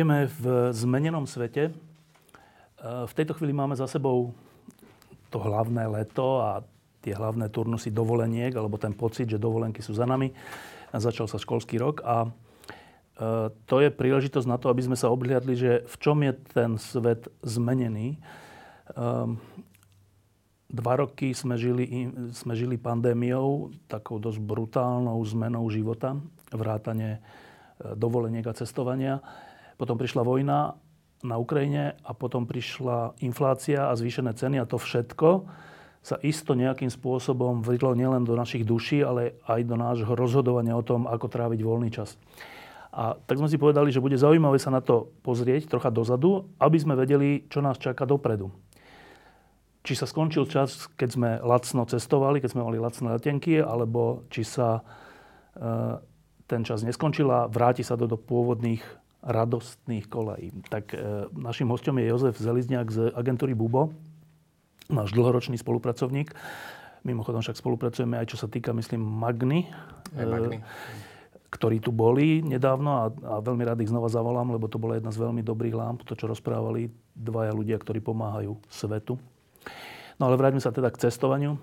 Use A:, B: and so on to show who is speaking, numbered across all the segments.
A: Žijeme v zmenenom svete. E, v tejto chvíli máme za sebou to hlavné leto a tie hlavné turnusy dovoleniek, alebo ten pocit, že dovolenky sú za nami. Začal sa školský rok a e, to je príležitosť na to, aby sme sa obhliadli, že v čom je ten svet zmenený. E, dva roky sme žili, sme žili pandémiou, takou dosť brutálnou zmenou života, vrátane dovoleniek a cestovania. Potom prišla vojna na Ukrajine a potom prišla inflácia a zvýšené ceny a to všetko sa isto nejakým spôsobom vrilo nielen do našich duší, ale aj do nášho rozhodovania o tom, ako tráviť voľný čas. A tak sme si povedali, že bude zaujímavé sa na to pozrieť trocha dozadu, aby sme vedeli, čo nás čaká dopredu. Či sa skončil čas, keď sme lacno cestovali, keď sme mali lacné letenky, alebo či sa e, ten čas neskončil a vráti sa do, do pôvodných radostných kolejí. Tak e, našim hostom je Jozef Zelizniak z agentúry Bubo, náš dlhoročný spolupracovník. Mimochodom však spolupracujeme aj čo sa týka, myslím, Magny.
B: E,
A: ktorí tu boli nedávno a, a veľmi rád ich znova zavolám, lebo to bola jedna z veľmi dobrých lámp, to, čo rozprávali dvaja ľudia, ktorí pomáhajú svetu. No ale vráťme sa teda k cestovaniu.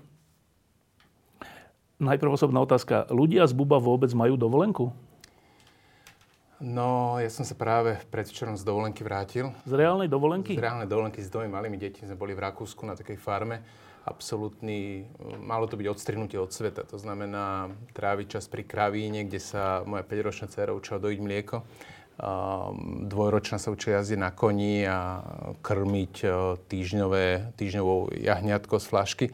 A: Najprv osobná otázka. Ľudia z Buba vôbec majú dovolenku?
B: No, ja som sa práve predvčerom z dovolenky vrátil.
A: Z reálnej dovolenky?
B: Z reálnej dovolenky s dvomi malými deťmi sme boli v Rakúsku na takej farme. Absolutný, malo to byť odstrihnutie od sveta. To znamená tráviť čas pri kravíne, kde sa moja 5-ročná dcera učila dojiť mlieko. Dvojročná sa učila jazdiť na koni a krmiť týždňové, týždňovou jahňatko z flašky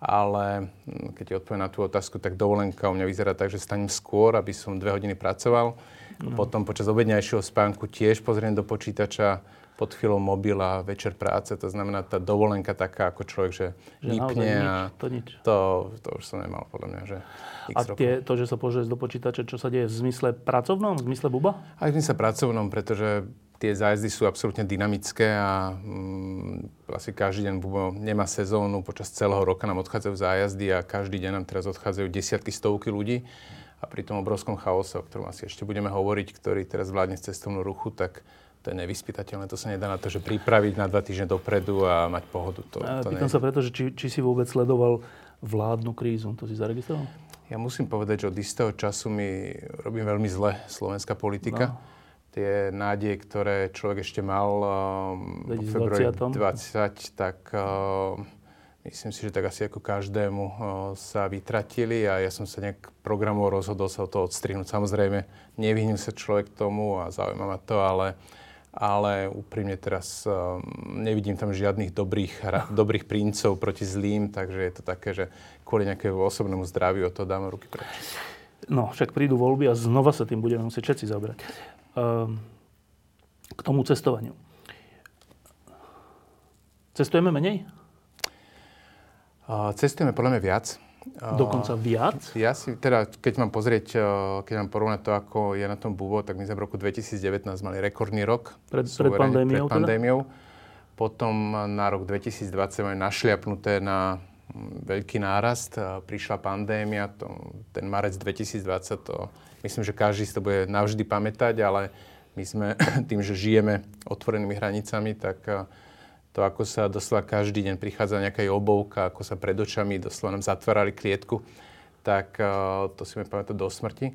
B: ale hm, keď odpoviem na tú otázku, tak dovolenka u mňa vyzerá tak, že stanem skôr, aby som dve hodiny pracoval. No. Potom počas obedňajšieho spánku tiež pozriem do počítača, pod chvíľou mobil a večer práce. To znamená tá dovolenka taká, ako človek, že, že vypne
A: nič,
B: a
A: to, nič.
B: To, to už som nemal podľa mňa, že
A: A tie, to, že sa pozrieš do počítača, čo sa deje v zmysle pracovnom, v zmysle buba?
B: Aj v zmysle pracovnom, pretože tie zájazdy sú absolútne dynamické a mm, asi každý deň Bubo nemá sezónu, počas celého roka nám odchádzajú zájazdy a každý deň nám teraz odchádzajú desiatky, stovky ľudí a pri tom obrovskom chaose, o ktorom asi ešte budeme hovoriť, ktorý teraz vládne z cestovnú ruchu, tak to je nevyspytateľné. To sa nedá na to, že pripraviť na dva týždne dopredu a mať pohodu. To,
A: to Pýtam sa preto, že či, či si vôbec sledoval vládnu krízu. To si zaregistroval?
B: Ja musím povedať, že od istého času mi robím veľmi zle slovenská politika. No tie nádeje, ktoré človek ešte mal um, v februári 20, tak uh, myslím si, že tak asi ako každému uh, sa vytratili a ja som sa nejak programov rozhodol sa o to odstrihnúť. Samozrejme, nevyhnul sa človek tomu a zaujíma ma to, ale, ale úprimne teraz um, nevidím tam žiadnych dobrých, dobrých princov proti zlým, takže je to také, že kvôli nejakému osobnému zdraviu o to dám ruky preč.
A: No, však prídu voľby a znova sa tým budeme musieť všetci zabrať. Ehm, k tomu cestovaniu. Cestujeme menej?
B: Cestujeme podľa mňa viac.
A: Dokonca viac?
B: Ja si, teda, keď mám pozrieť, keď mám porovnať to, ako je na tom Bubo, tak my sme v roku 2019 mali rekordný rok.
A: Pred, pred pandémiou?
B: Pred pandémiou. Teda? Potom na rok 2020 máme našliapnuté na veľký nárast. Prišla pandémia, to, ten marec 2020 to Myslím, že každý si to bude navždy pamätať, ale my sme tým, že žijeme otvorenými hranicami, tak eh, to, ako sa doslova každý deň prichádza nejaká obovka, ako sa pred očami doslova nám zatvárali klietku, tak eh, to si mi pamätať do smrti.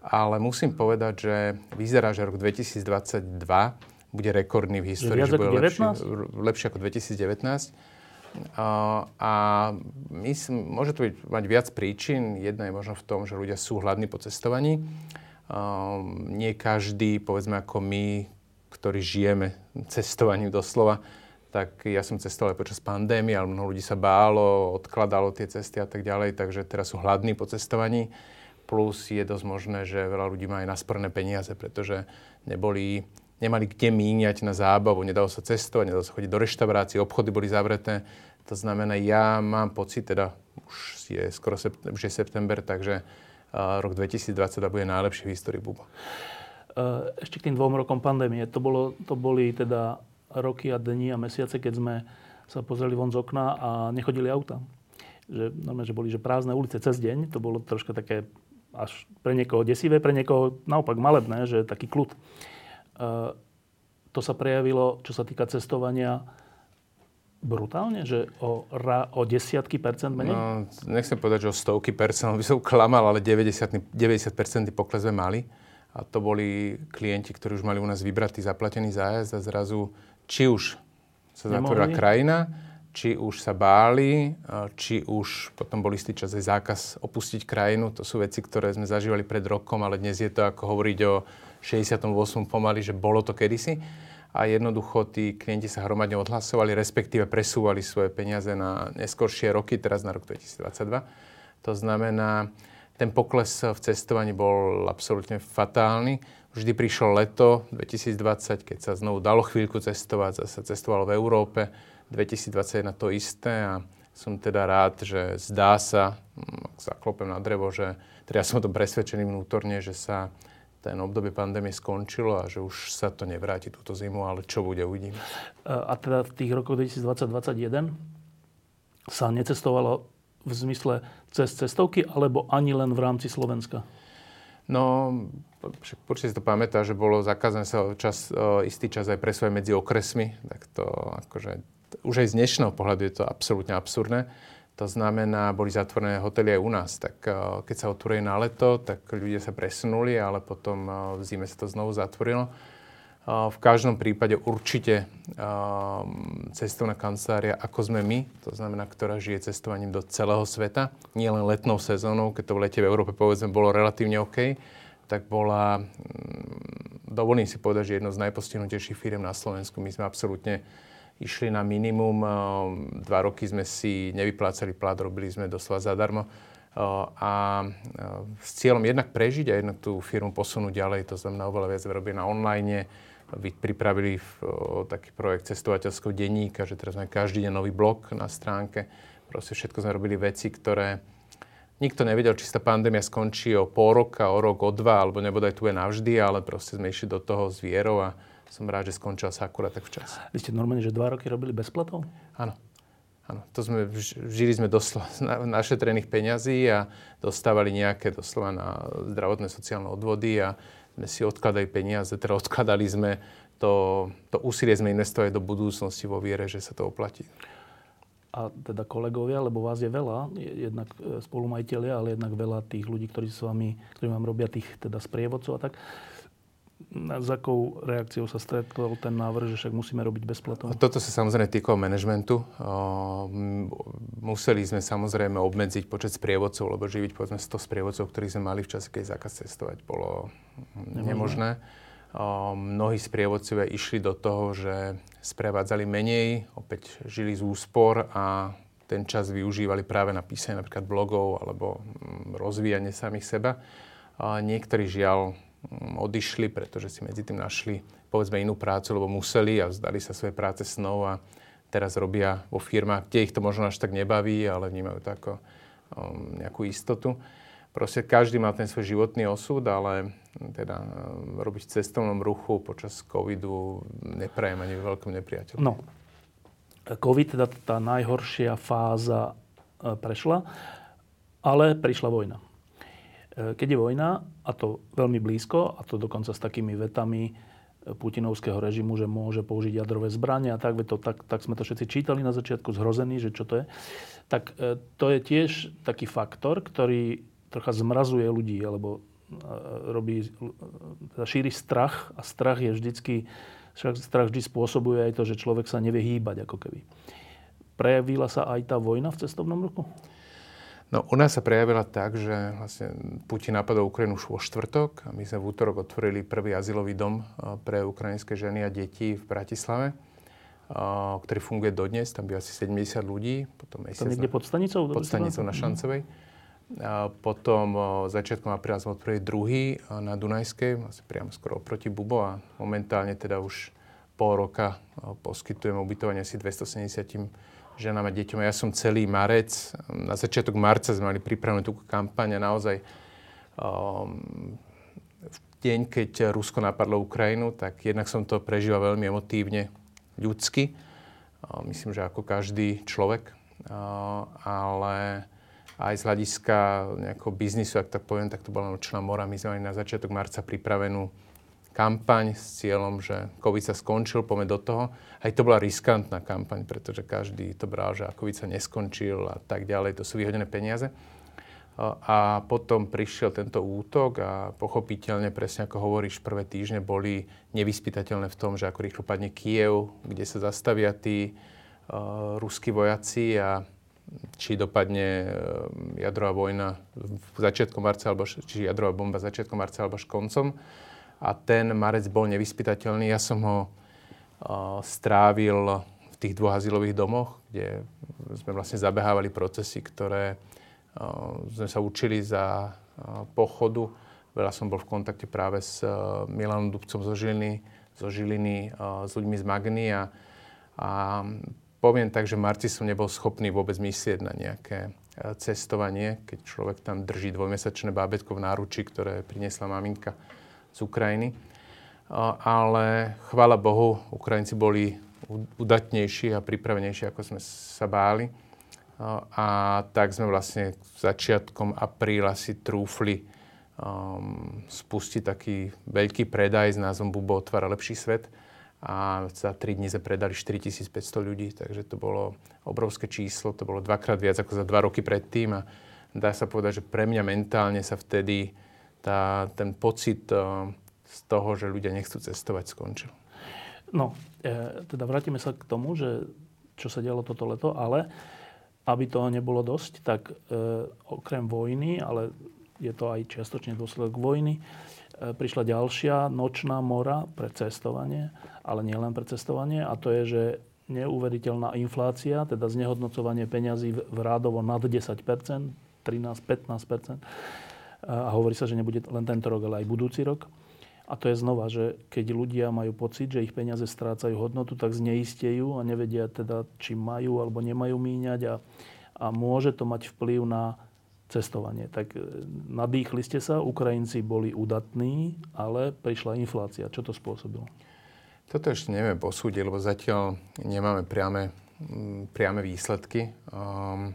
B: Ale musím povedať, že vyzerá, že rok 2022 bude rekordný v histórii,
A: že, že bude
B: lepší, lepší ako 2019. A myslím, môže to byť, mať viac príčin. Jedna je možno v tom, že ľudia sú hladní po cestovaní. Nie každý, povedzme ako my, ktorí žijeme cestovaním doslova, tak ja som cestoval počas pandémie, ale mnoho ľudí sa bálo, odkladalo tie cesty a tak ďalej, takže teraz sú hladní po cestovaní. Plus je dosť možné, že veľa ľudí má aj nasporné peniaze, pretože neboli, nemali kde míňať na zábavu, nedalo sa cestovať, nedalo sa chodiť do reštaurácií, obchody boli zavreté. To znamená, ja mám pocit, teda už je skoro sept, už je september, takže uh, rok 2022 bude najlepší v histórii Bubo.
A: Ešte k tým dvom rokom pandémie. To, bolo, to boli teda roky a dni a mesiace, keď sme sa pozreli von z okna a nechodili auta. Že, normálne, že boli že prázdne ulice cez deň. To bolo troška také až pre niekoho desivé, pre niekoho naopak malebné, že taký kľud. E, to sa prejavilo, čo sa týka cestovania, brutálne, že o, ra, o desiatky percent menej? No,
B: nechcem povedať, že o stovky percent, by som klamal, ale 90, 90 pokles sme mali. A to boli klienti, ktorí už mali u nás vybratý, zaplatený zájazd a zrazu či už sa zatvorila krajina, či už sa báli, či už potom bol istý čas aj zákaz opustiť krajinu. To sú veci, ktoré sme zažívali pred rokom, ale dnes je to ako hovoriť o 68. pomaly, že bolo to kedysi. A jednoducho tí klienti sa hromadne odhlasovali, respektíve presúvali svoje peniaze na neskoršie roky, teraz na rok 2022. To znamená, ten pokles v cestovaní bol absolútne fatálny Vždy prišlo leto 2020, keď sa znovu dalo chvíľku cestovať, zase cestovalo v Európe. 2021 to isté a som teda rád, že zdá sa, mm, ak sa klopem na drevo, že teda ja som o tom presvedčený vnútorne, že sa ten obdobie pandémie skončilo a že už sa to nevráti túto zimu, ale čo bude, uvidím.
A: A teda v tých rokoch 2020-2021 sa necestovalo v zmysle cez cestovky alebo ani len v rámci Slovenska?
B: No, určite si to pamätá, že bolo zakázané sa čas, istý čas aj presúvať medzi okresmi, tak to akože, už aj z dnešného pohľadu je to absolútne absurdné. To znamená, boli zatvorené hotely aj u nás. Tak keď sa otvorili na leto, tak ľudia sa presunuli, ale potom v zime sa to znovu zatvorilo. V každom prípade určite cestovná kancelária, ako sme my, to znamená, ktorá žije cestovaním do celého sveta, nie len letnou sezónou, keď to v lete v Európe povedzme bolo relatívne OK, tak bola, mm, dovolím si povedať, že jedno z najpostihnutejších firm na Slovensku. My sme absolútne išli na minimum. Dva roky sme si nevyplácali plat, robili sme doslova zadarmo. A s cieľom jednak prežiť a jednak tú firmu posunúť ďalej, to znamená oveľa viac robiť na online, pripravili o, taký projekt cestovateľského denníka, že teraz máme každý deň nový blog na stránke. Proste všetko sme robili veci, ktoré nikto nevedel, či sa pandémia skončí o pol roka, o rok, o dva, alebo nebodaj tu je navždy, ale proste sme išli do toho s vierou a som rád, že skončila sa akurát tak včas.
A: Vy ste normálne, že dva roky robili bez platov?
B: Áno. Áno, to sme, žili sme doslova na, našetrených peňazí a dostávali nejaké doslova na zdravotné sociálne odvody a sme si odkladali peniaze, teda odkladali sme to, to úsilie sme investovali do budúcnosti vo viere, že sa to oplatí.
A: A teda kolegovia, lebo vás je veľa, jednak e, spolumajiteľia, ale jednak veľa tých ľudí, ktorí s vami, ktorí vám robia tých teda sprievodcov a tak. S akou reakciou sa stretol ten návrh, že však musíme robiť bezplatno?
B: Toto sa samozrejme týkalo manažmentu. Museli sme samozrejme obmedziť počet sprievodcov, lebo živiť povedzme 100 sprievodcov, ktorí sme mali v čase, keď zákaz cestovať, bolo nemožné. nemožné. Mnohí sprievodcovia išli do toho, že sprevádzali menej, opäť žili z úspor a ten čas využívali práve na písanie napríklad blogov alebo rozvíjanie samých seba. Niektorí žiaľ odišli, pretože si medzi tým našli povedzme inú prácu, lebo museli a vzdali sa svoje práce snov a teraz robia vo firmách, kde ich to možno až tak nebaví, ale vnímajú to ako um, nejakú istotu. Proste každý má ten svoj životný osud, ale teda um, robiť v cestovnom ruchu počas covidu neprajem ani veľkom nepriateľom.
A: No, covid, teda tá najhoršia fáza e, prešla, ale prišla vojna. E, keď je vojna, a to veľmi blízko, a to dokonca s takými vetami e, putinovského režimu, že môže použiť jadrové zbranie a tak, to, tak, tak sme to všetci čítali na začiatku, zhrození, že čo to je, tak e, to je tiež taký faktor, ktorý trocha zmrazuje ľudí, alebo robí, teda šíri strach a strach je vždycky, strach vždy spôsobuje aj to, že človek sa nevie hýbať ako keby. Prejavila sa aj tá vojna v cestovnom ruchu?
B: No, nás sa prejavila tak, že vlastne Putin napadol Ukrajinu už vo štvrtok a my sme v útorok otvorili prvý azylový dom pre ukrajinské ženy a deti v Bratislave, ktorý funguje dodnes. Tam býva asi 70 ľudí.
A: Potom to niekde pod stanicou?
B: Pod stanicou na Šancovej. A potom začiatkom apríla sme otvorili druhý na Dunajskej, asi priamo skoro oproti Bubo a momentálne teda už pol roka poskytujeme ubytovanie asi 270 ženám a deťom. Ja som celý marec, na začiatok marca sme mali pripravenú tú kampaň a naozaj um, v deň, keď Rusko napadlo Ukrajinu, tak jednak som to prežíval veľmi emotívne, ľudsky. Myslím, že ako každý človek. Ale aj z hľadiska nejakého biznisu, ak tak poviem, tak to bola nočná mora. My sme mali na začiatok marca pripravenú kampaň s cieľom, že COVID sa skončil, poďme do toho. Aj to bola riskantná kampaň, pretože každý to bral, že COVID sa neskončil a tak ďalej. To sú vyhodené peniaze. A potom prišiel tento útok a pochopiteľne, presne ako hovoríš, prvé týždne boli nevyspytateľné v tom, že ako rýchlo padne Kiev, kde sa zastavia tí uh, ruskí vojaci a či dopadne e, jadrová vojna v začiatkom marca, alebo, či jadrová bomba začiatkom marca alebo až koncom. A ten marec bol nevyspytateľný. Ja som ho strávil v tých dvoch azylových domoch, kde sme vlastne zabehávali procesy, ktoré sme sa učili za pochodu. Veľa som bol v kontakte práve s Milanom Dubcom zo Žiliny, zo Žiliny s ľuďmi z Magny a, a poviem tak, že marci som nebol schopný vôbec myslieť na nejaké e, cestovanie, keď človek tam drží dvojmesačné bábetko v náruči, ktoré priniesla maminka z Ukrajiny. Ale chvála Bohu, Ukrajinci boli udatnejší a pripravenejší, ako sme sa báli. A tak sme vlastne začiatkom apríla si trúfli um, spustiť taký veľký predaj s názvom Bubo otvára lepší svet a za 3 dní sme predali 4500 ľudí, takže to bolo obrovské číslo, to bolo dvakrát viac ako za dva roky predtým a dá sa povedať, že pre mňa mentálne sa vtedy tá, ten pocit uh, z toho, že ľudia nechcú cestovať, skončil.
A: No, e, teda vrátime sa k tomu, že čo sa dialo toto leto, ale aby toho nebolo dosť, tak e, okrem vojny, ale je to aj čiastočne dôsledok vojny, e, prišla ďalšia nočná mora pre cestovanie ale nielen pre cestovanie. A to je, že neuveriteľná inflácia, teda znehodnocovanie peňazí v rádovo nad 10 13-15 A hovorí sa, že nebude len tento rok, ale aj budúci rok. A to je znova, že keď ľudia majú pocit, že ich peniaze strácajú hodnotu, tak zneistejú a nevedia teda, či majú alebo nemajú míňať a, a môže to mať vplyv na cestovanie. Tak e, nadýchli ste sa, Ukrajinci boli udatní, ale prišla inflácia. Čo to spôsobilo?
B: Toto ešte neviem posúdiť, lebo zatiaľ nemáme priame, priame výsledky. Um,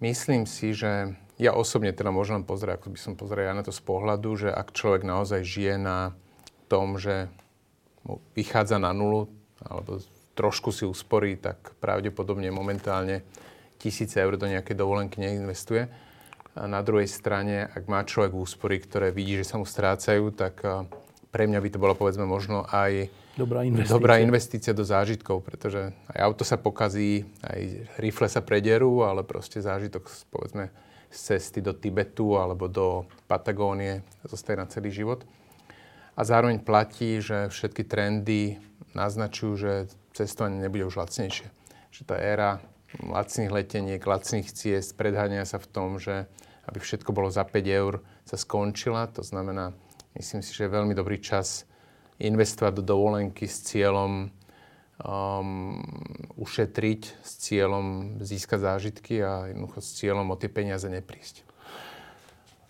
B: myslím si, že ja osobne teda môžem pozrieť, ako by som pozrel ja na to z pohľadu, že ak človek naozaj žije na tom, že vychádza na nulu, alebo trošku si usporí, tak pravdepodobne momentálne tisíce eur do nejakej dovolenky neinvestuje. A na druhej strane, ak má človek úspory, ktoré vidí, že sa mu strácajú, tak pre mňa by to bolo povedzme možno aj
A: Dobrá investícia.
B: Dobrá investícia do zážitkov, pretože aj auto sa pokazí, aj rifle sa prederú, ale proste zážitok, povedzme, z cesty do Tibetu alebo do Patagónie zostaje na celý život. A zároveň platí, že všetky trendy naznačujú, že cestovanie nebude už lacnejšie. Že tá éra lacných leteniek, lacných ciest, predháňania sa v tom, že aby všetko bolo za 5 eur, sa skončila. To znamená, myslím si, že je veľmi dobrý čas investovať do dovolenky s cieľom um, ušetriť, s cieľom získať zážitky a jednoducho s cieľom o tie peniaze neprísť.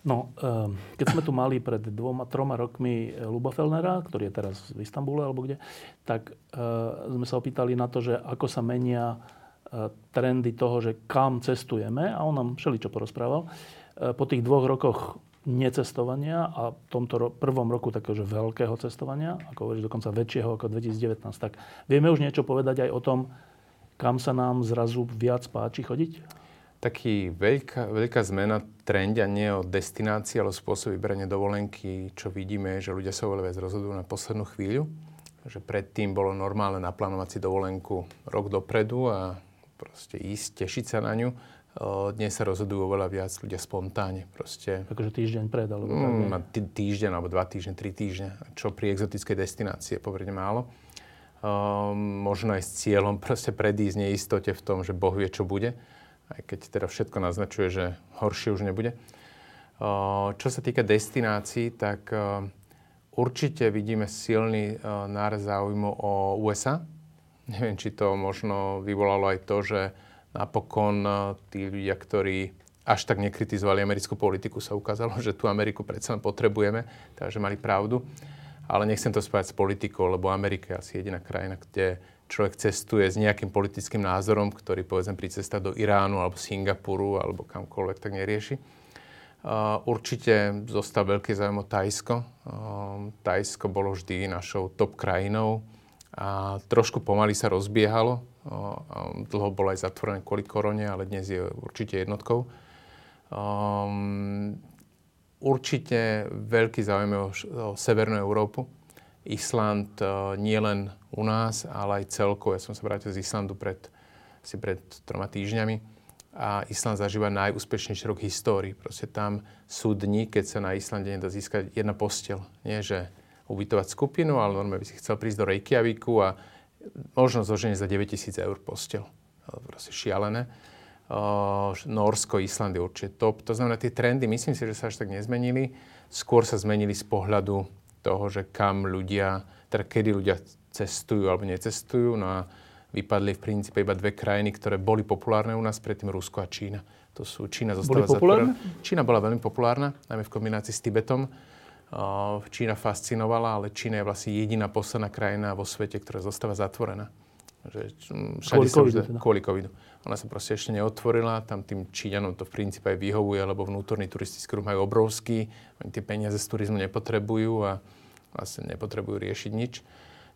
A: No, um, keď sme tu mali pred dvoma, troma rokmi Luba Fellnera, ktorý je teraz v Istambule alebo kde, tak uh, sme sa opýtali na to, že ako sa menia uh, trendy toho, že kam cestujeme a on nám všeličo porozprával. Po tých dvoch rokoch necestovania a v tomto ro- prvom roku takéhože veľkého cestovania, ako hovoríš, dokonca väčšieho ako 2019, tak vieme už niečo povedať aj o tom, kam sa nám zrazu viac páči chodiť?
B: Taký veľká, veľká zmena trendia nie o destinácii, ale o spôsob vyberania dovolenky, čo vidíme, že ľudia sa oveľa viac rozhodujú na poslednú chvíľu. Že predtým bolo normálne naplánovať si dovolenku rok dopredu a proste ísť, tešiť sa na ňu dnes sa rozhodujú oveľa viac ľudia spontánne. Proste.
A: Akože týždeň pred, alebo
B: mm, tý, týždeň, alebo dva týždne, tri týždne, čo pri exotickej destinácii je pomerne málo. Um, možno aj s cieľom proste predísť neistote v tom, že Boh vie, čo bude. aj keď teda všetko naznačuje, že horšie už nebude. Čo sa týka destinácií, tak určite vidíme silný náraz záujmu o USA. Neviem, či to možno vyvolalo aj to, že napokon tí ľudia, ktorí až tak nekritizovali americkú politiku, sa ukázalo, že tú Ameriku predsa potrebujeme, takže mali pravdu. Ale nechcem to spájať s politikou, lebo Amerika je asi jediná krajina, kde človek cestuje s nejakým politickým názorom, ktorý povedzme pri cesta do Iránu alebo Singapuru alebo kamkoľvek tak nerieši. Uh, určite zostal veľký záujem o Tajsko. Uh, Tajsko bolo vždy našou top krajinou a trošku pomaly sa rozbiehalo. Dlho bolo aj zatvorené kvôli korone, ale dnes je určite jednotkou. Um, určite veľký záujem o, o Severnú Európu. Island uh, nie len u nás, ale aj celkovo. Ja som sa vrátil z Islandu pred, asi pred troma týždňami a Island zažíva najúspešnejší rok histórii. Proste tam sú dni, keď sa na Islande nedá získať jedna postel. Nie, že ubytovať skupinu, ale normálne by si chcel prísť do Reykjaviku a možno zoženie za 9000 eur postel. Proste šialené. Uh, Norsko, Island je určite top. To znamená, tie trendy, myslím si, že sa až tak nezmenili. Skôr sa zmenili z pohľadu toho, že kam ľudia, teda kedy ľudia cestujú alebo necestujú. No a vypadli v princípe iba dve krajiny, ktoré boli populárne u nás, predtým Rusko a Čína. To sú, Čína
A: zostáva populárne?
B: Čína bola veľmi populárna, najmä v kombinácii s Tibetom. Čína fascinovala, ale Čína je vlastne jediná posledná krajina vo svete, ktorá zostáva zatvorená.
A: Že, kvôli covidu, teda.
B: kvôli covidu. Ona sa proste ešte neotvorila, tam tým Číňanom to v princípe aj vyhovuje, lebo vnútorný turistický ruch majú obrovský, oni tie peniaze z turizmu nepotrebujú a vlastne nepotrebujú riešiť nič.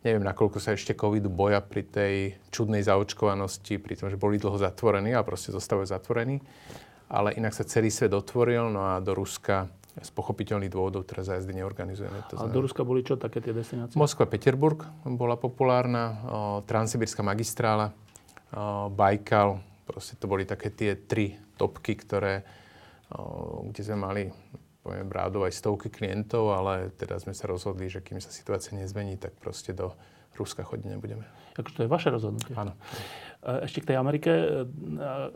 B: Neviem, nakoľko sa ešte covidu boja pri tej čudnej zaočkovanosti, pri tom, že boli dlho zatvorení a proste zostávajú zatvorení. Ale inak sa celý svet otvoril, no a do Ruska z pochopiteľných dôvodov teraz zájazdy neorganizujeme.
A: To a do Ruska boli čo také tie destinácie?
B: Moskva, Peterburg bola populárna, Transsibirská magistrála, Bajkal, proste to boli také tie tri topky, ktoré, kde sme mali poviem brádov aj stovky klientov, ale teda sme sa rozhodli, že kým sa situácia nezmení, tak proste do Ruska chodiť nebudeme.
A: Takže to je vaše rozhodnutie.
B: Áno.
A: E, ešte k tej Amerike, e,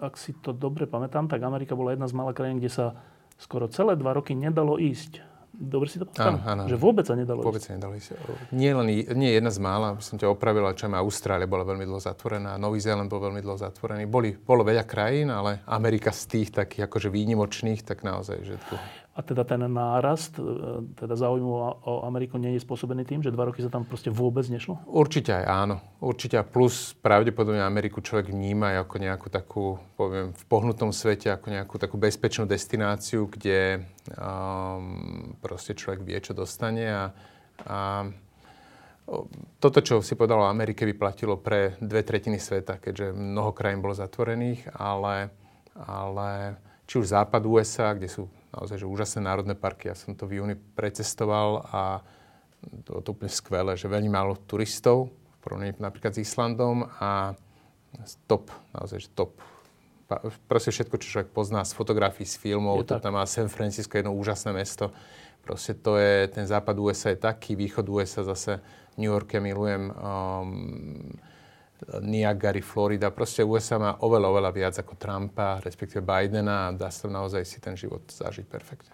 A: ak si to dobre pamätám, tak Amerika bola jedna z malých krajín, kde sa skoro celé dva roky nedalo ísť. Dobre si to pamätám? Áno, áno. Že vôbec sa nedalo
B: vôbec ísť. Vôbec nedalo ísť. Nie, len, nie jedna z mála, som ťa opravila, čo Austrália bola veľmi dlho zatvorená, Nový Zéland bol veľmi dlho zatvorený. Boli, bolo veľa krajín, ale Amerika z tých takých akože výnimočných, tak naozaj, že tu
A: a teda ten nárast, e, teda záujmu o Ameriku nie je spôsobený tým, že dva roky sa tam proste vôbec nešlo?
B: Určite aj áno. Určite plus pravdepodobne Ameriku človek vníma ako nejakú takú, poviem, v pohnutom svete, ako nejakú takú bezpečnú destináciu, kde um, proste človek vie, čo dostane a, a toto, čo si povedal o Amerike, by platilo pre dve tretiny sveta, keďže mnoho krajín bolo zatvorených, ale, ale či už západ USA, kde sú naozaj že úžasné národné parky. Ja som to v júni precestoval a to, to úplne skvelé, že veľmi málo turistov, v porovnaní napríklad s Islandom a top, naozaj že top. Proste všetko, čo človek pozná z fotografií, z filmov, to tam má San Francisco, jedno úžasné mesto. Proste to je, ten západ USA je taký, východ USA zase New York ja milujem. Um, Niagary, Florida. Proste USA má oveľa, oveľa viac ako Trumpa, respektíve Bidena a dá sa naozaj si ten život zažiť perfektne.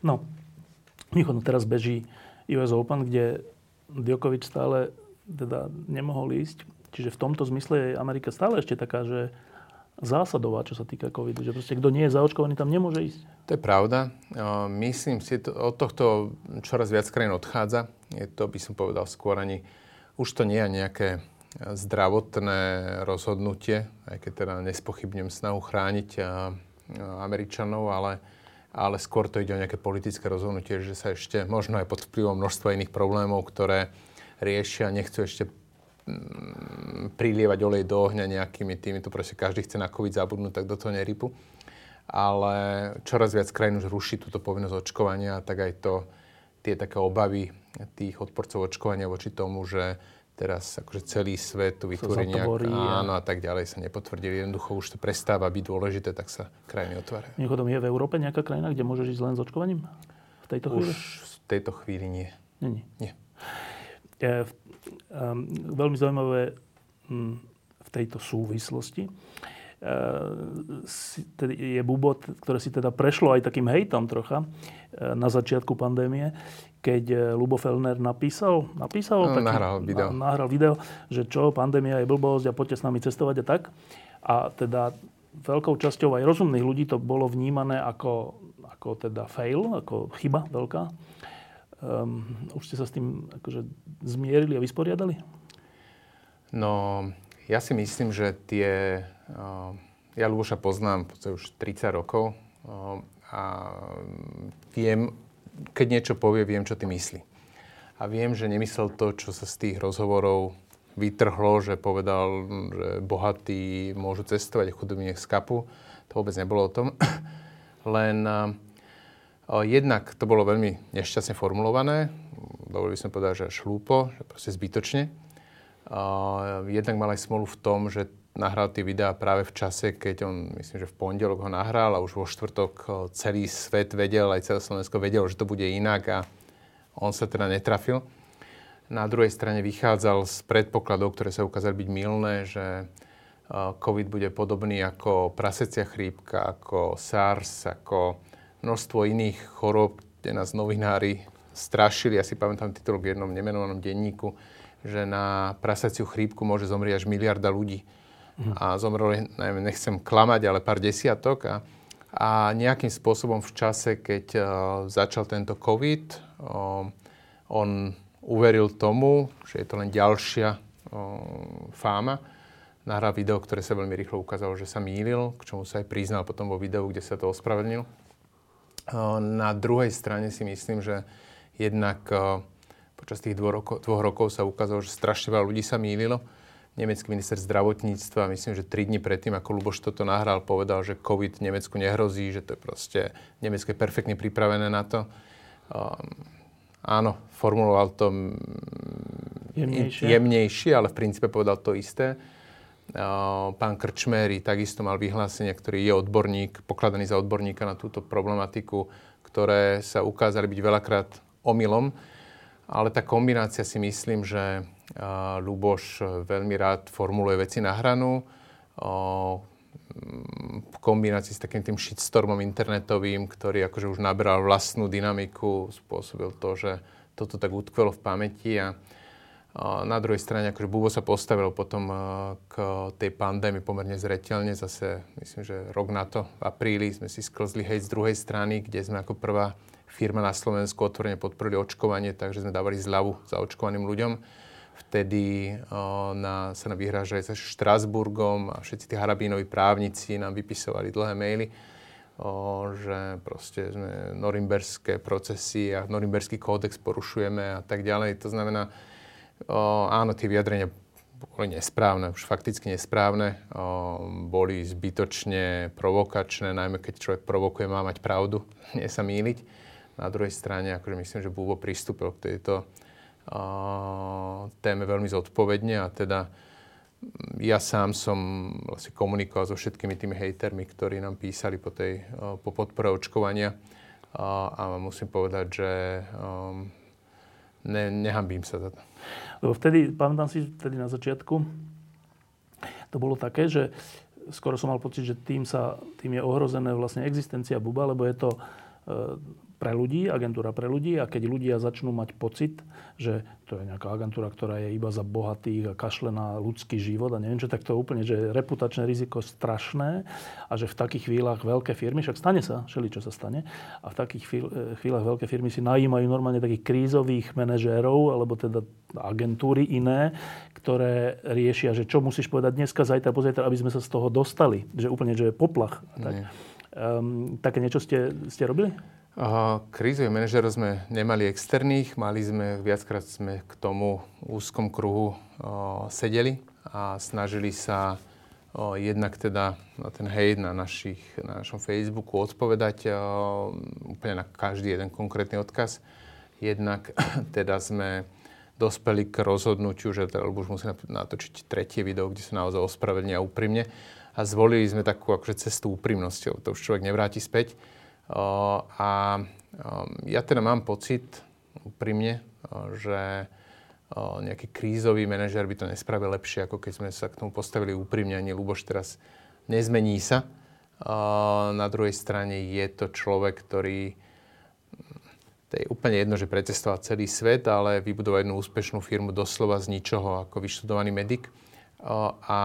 A: No, mimochodom teraz beží US Open, kde Djokovic stále teda nemohol ísť. Čiže v tomto zmysle je Amerika stále ešte taká, že zásadová, čo sa týka covidu. Že proste kto nie je zaočkovaný, tam nemôže ísť.
B: To je pravda. Myslím si, to, od tohto čoraz viac krajín odchádza. Je to, by som povedal, skôr ani... Už to nie je nejaké zdravotné rozhodnutie, aj keď teda nespochybnem snahu chrániť Američanov, ale, ale skôr to ide o nejaké politické rozhodnutie, že sa ešte možno aj pod vplyvom množstva iných problémov, ktoré riešia, nechcú ešte mm, prilievať olej do ohňa nejakými tými, to proste každý chce na COVID zabudnúť, tak do toho nerypu. Ale čoraz viac krajín už ruší túto povinnosť očkovania, tak aj to, tie také obavy tých odporcov očkovania voči tomu, že teraz akože celý svet tu vytvorí nejak, áno a tak ďalej sa nepotvrdili. Jednoducho už to prestáva byť dôležité, tak sa krajiny otvárajú.
A: Mimochodom, je v Európe nejaká krajina, kde môžeš ísť len s očkovaním? V tejto chvíli?
B: Už v tejto chvíli nie.
A: Nie.
B: nie.
A: Je, um, veľmi zaujímavé um, v tejto súvislosti je bubot, ktoré si teda prešlo aj takým hejtom trocha na začiatku pandémie, keď Lubo Fellner napísal, napísal
B: no, taký, nahral video.
A: nahral video, že čo, pandémia je blbosť a poďte s nami cestovať a tak. A teda veľkou časťou aj rozumných ľudí to bolo vnímané ako, ako teda fail, ako chyba veľká. Um, už ste sa s tým akože zmierili a vysporiadali?
B: No, ja si myslím, že tie... Uh, ja Luboša poznám už 30 rokov uh, a viem, keď niečo povie, viem, čo ty myslí. A viem, že nemyslel to, čo sa z tých rozhovorov vytrhlo, že povedal, že bohatí môžu cestovať a chudobní nech skapu. To vôbec nebolo o tom. Len Jednak to bolo veľmi nešťastne formulované, dovolili sme povedať, že až hlúpo, že proste zbytočne. Jednak mal aj smolu v tom, že nahral tie videá práve v čase, keď on, myslím, že v pondelok ho nahral a už vo štvrtok celý svet vedel, aj celé Slovensko vedelo, že to bude inak a on sa teda netrafil. Na druhej strane vychádzal z predpokladov, ktoré sa ukázali byť milné, že COVID bude podobný ako prasecia chrípka, ako SARS, ako množstvo iných chorób, kde nás novinári strašili, ja si pamätám titulok v jednom nemenovanom denníku, že na prasaciu chrípku môže zomrieť až miliarda ľudí. A zomrelo, neviem, nechcem klamať, ale pár desiatok. A, a nejakým spôsobom v čase, keď uh, začal tento COVID, uh, on uveril tomu, že je to len ďalšia uh, fáma. Nahral video, ktoré sa veľmi rýchlo ukázalo, že sa mýlil, k čomu sa aj priznal potom vo videu, kde sa to ospravedlnil. Na druhej strane si myslím, že jednak počas tých dvoch rokov, dvoch rokov sa ukázalo, že strašne veľa ľudí sa mýlilo. Nemecký minister zdravotníctva, myslím, že tri dni predtým, ako Luboš toto nahral, povedal, že COVID Nemecku nehrozí, že to je proste, Nemecko je perfektne pripravené na to. Um, áno, formuloval to
A: jemnejšie.
B: jemnejšie, ale v princípe povedal to isté. Pán Krčmery takisto mal vyhlásenie, ktorý je odborník, pokladaný za odborníka na túto problematiku, ktoré sa ukázali byť veľakrát omylom. Ale tá kombinácia si myslím, že Luboš veľmi rád formuluje veci na hranu. V kombinácii s takým tým shitstormom internetovým, ktorý akože už nabral vlastnú dynamiku, spôsobil to, že toto tak utkvelo v pamäti a na druhej strane, akože Bubo sa postavil potom k tej pandémii pomerne zretelne. Zase, myslím, že rok na to, v apríli, sme si sklzli hej z druhej strany, kde sme ako prvá firma na Slovensku otvorene podporili očkovanie, takže sme dávali zľavu za očkovaným ľuďom. Vtedy na, sa nám vyhrážali sa Štrasburgom a všetci tí harabínoví právnici nám vypisovali dlhé maily, o, že proste sme norimberské procesy a norimberský kódex porušujeme a tak ďalej. To znamená, O, áno, tie vyjadrenia boli nesprávne, už fakticky nesprávne, o, boli zbytočne provokačné, najmä keď človek provokuje, má mať pravdu, nie sa míliť. Na druhej strane, akože myslím, že Bubo pristúpil k tejto o, téme veľmi zodpovedne a teda ja sám som vlastne komunikoval so všetkými tými hejtermi, ktorí nám písali po, tej, po podpore očkovania a musím povedať, že um, ne, nehambím sa za to.
A: Lebo vtedy, pamätám si, vtedy na začiatku, to bolo také, že skoro som mal pocit, že tým, sa, tým je ohrozené vlastne existencia Buba, lebo je to e, pre ľudí, agentúra pre ľudí a keď ľudia začnú mať pocit, že to je nejaká agentúra, ktorá je iba za bohatých a kašle na ľudský život a neviem čo, tak to je úplne, že reputačné riziko strašné a že v takých chvíľach veľké firmy, však stane sa, šeli čo sa stane, a v takých chvíľach veľké firmy si najímajú normálne takých krízových manažérov alebo teda agentúry iné, ktoré riešia, že čo musíš povedať dneska, zajtra, pozajtra, aby sme sa z toho dostali. Že úplne, že je poplach. Tak. Um, také niečo ste, ste robili?
B: Krízový manažer sme nemali externých, mali sme, viackrát sme k tomu úzkom kruhu sedeli a snažili sa jednak teda na ten hejt na, našich, na našom Facebooku odpovedať úplne na každý jeden konkrétny odkaz. Jednak teda sme dospeli k rozhodnutiu, že teda už musí natočiť tretie video, kde sa naozaj ospravedlnia úprimne. A zvolili sme takú akože cestu úprimnosťou. To už človek nevráti späť a ja teda mám pocit, úprimne, že nejaký krízový manažer by to nespravil lepšie, ako keď sme sa k tomu postavili úprimne. Ani Luboš teraz nezmení sa. Na druhej strane je to človek, ktorý to je úplne jedno, že precestoval celý svet, ale vybudoval jednu úspešnú firmu doslova z ničoho ako vyštudovaný medic. A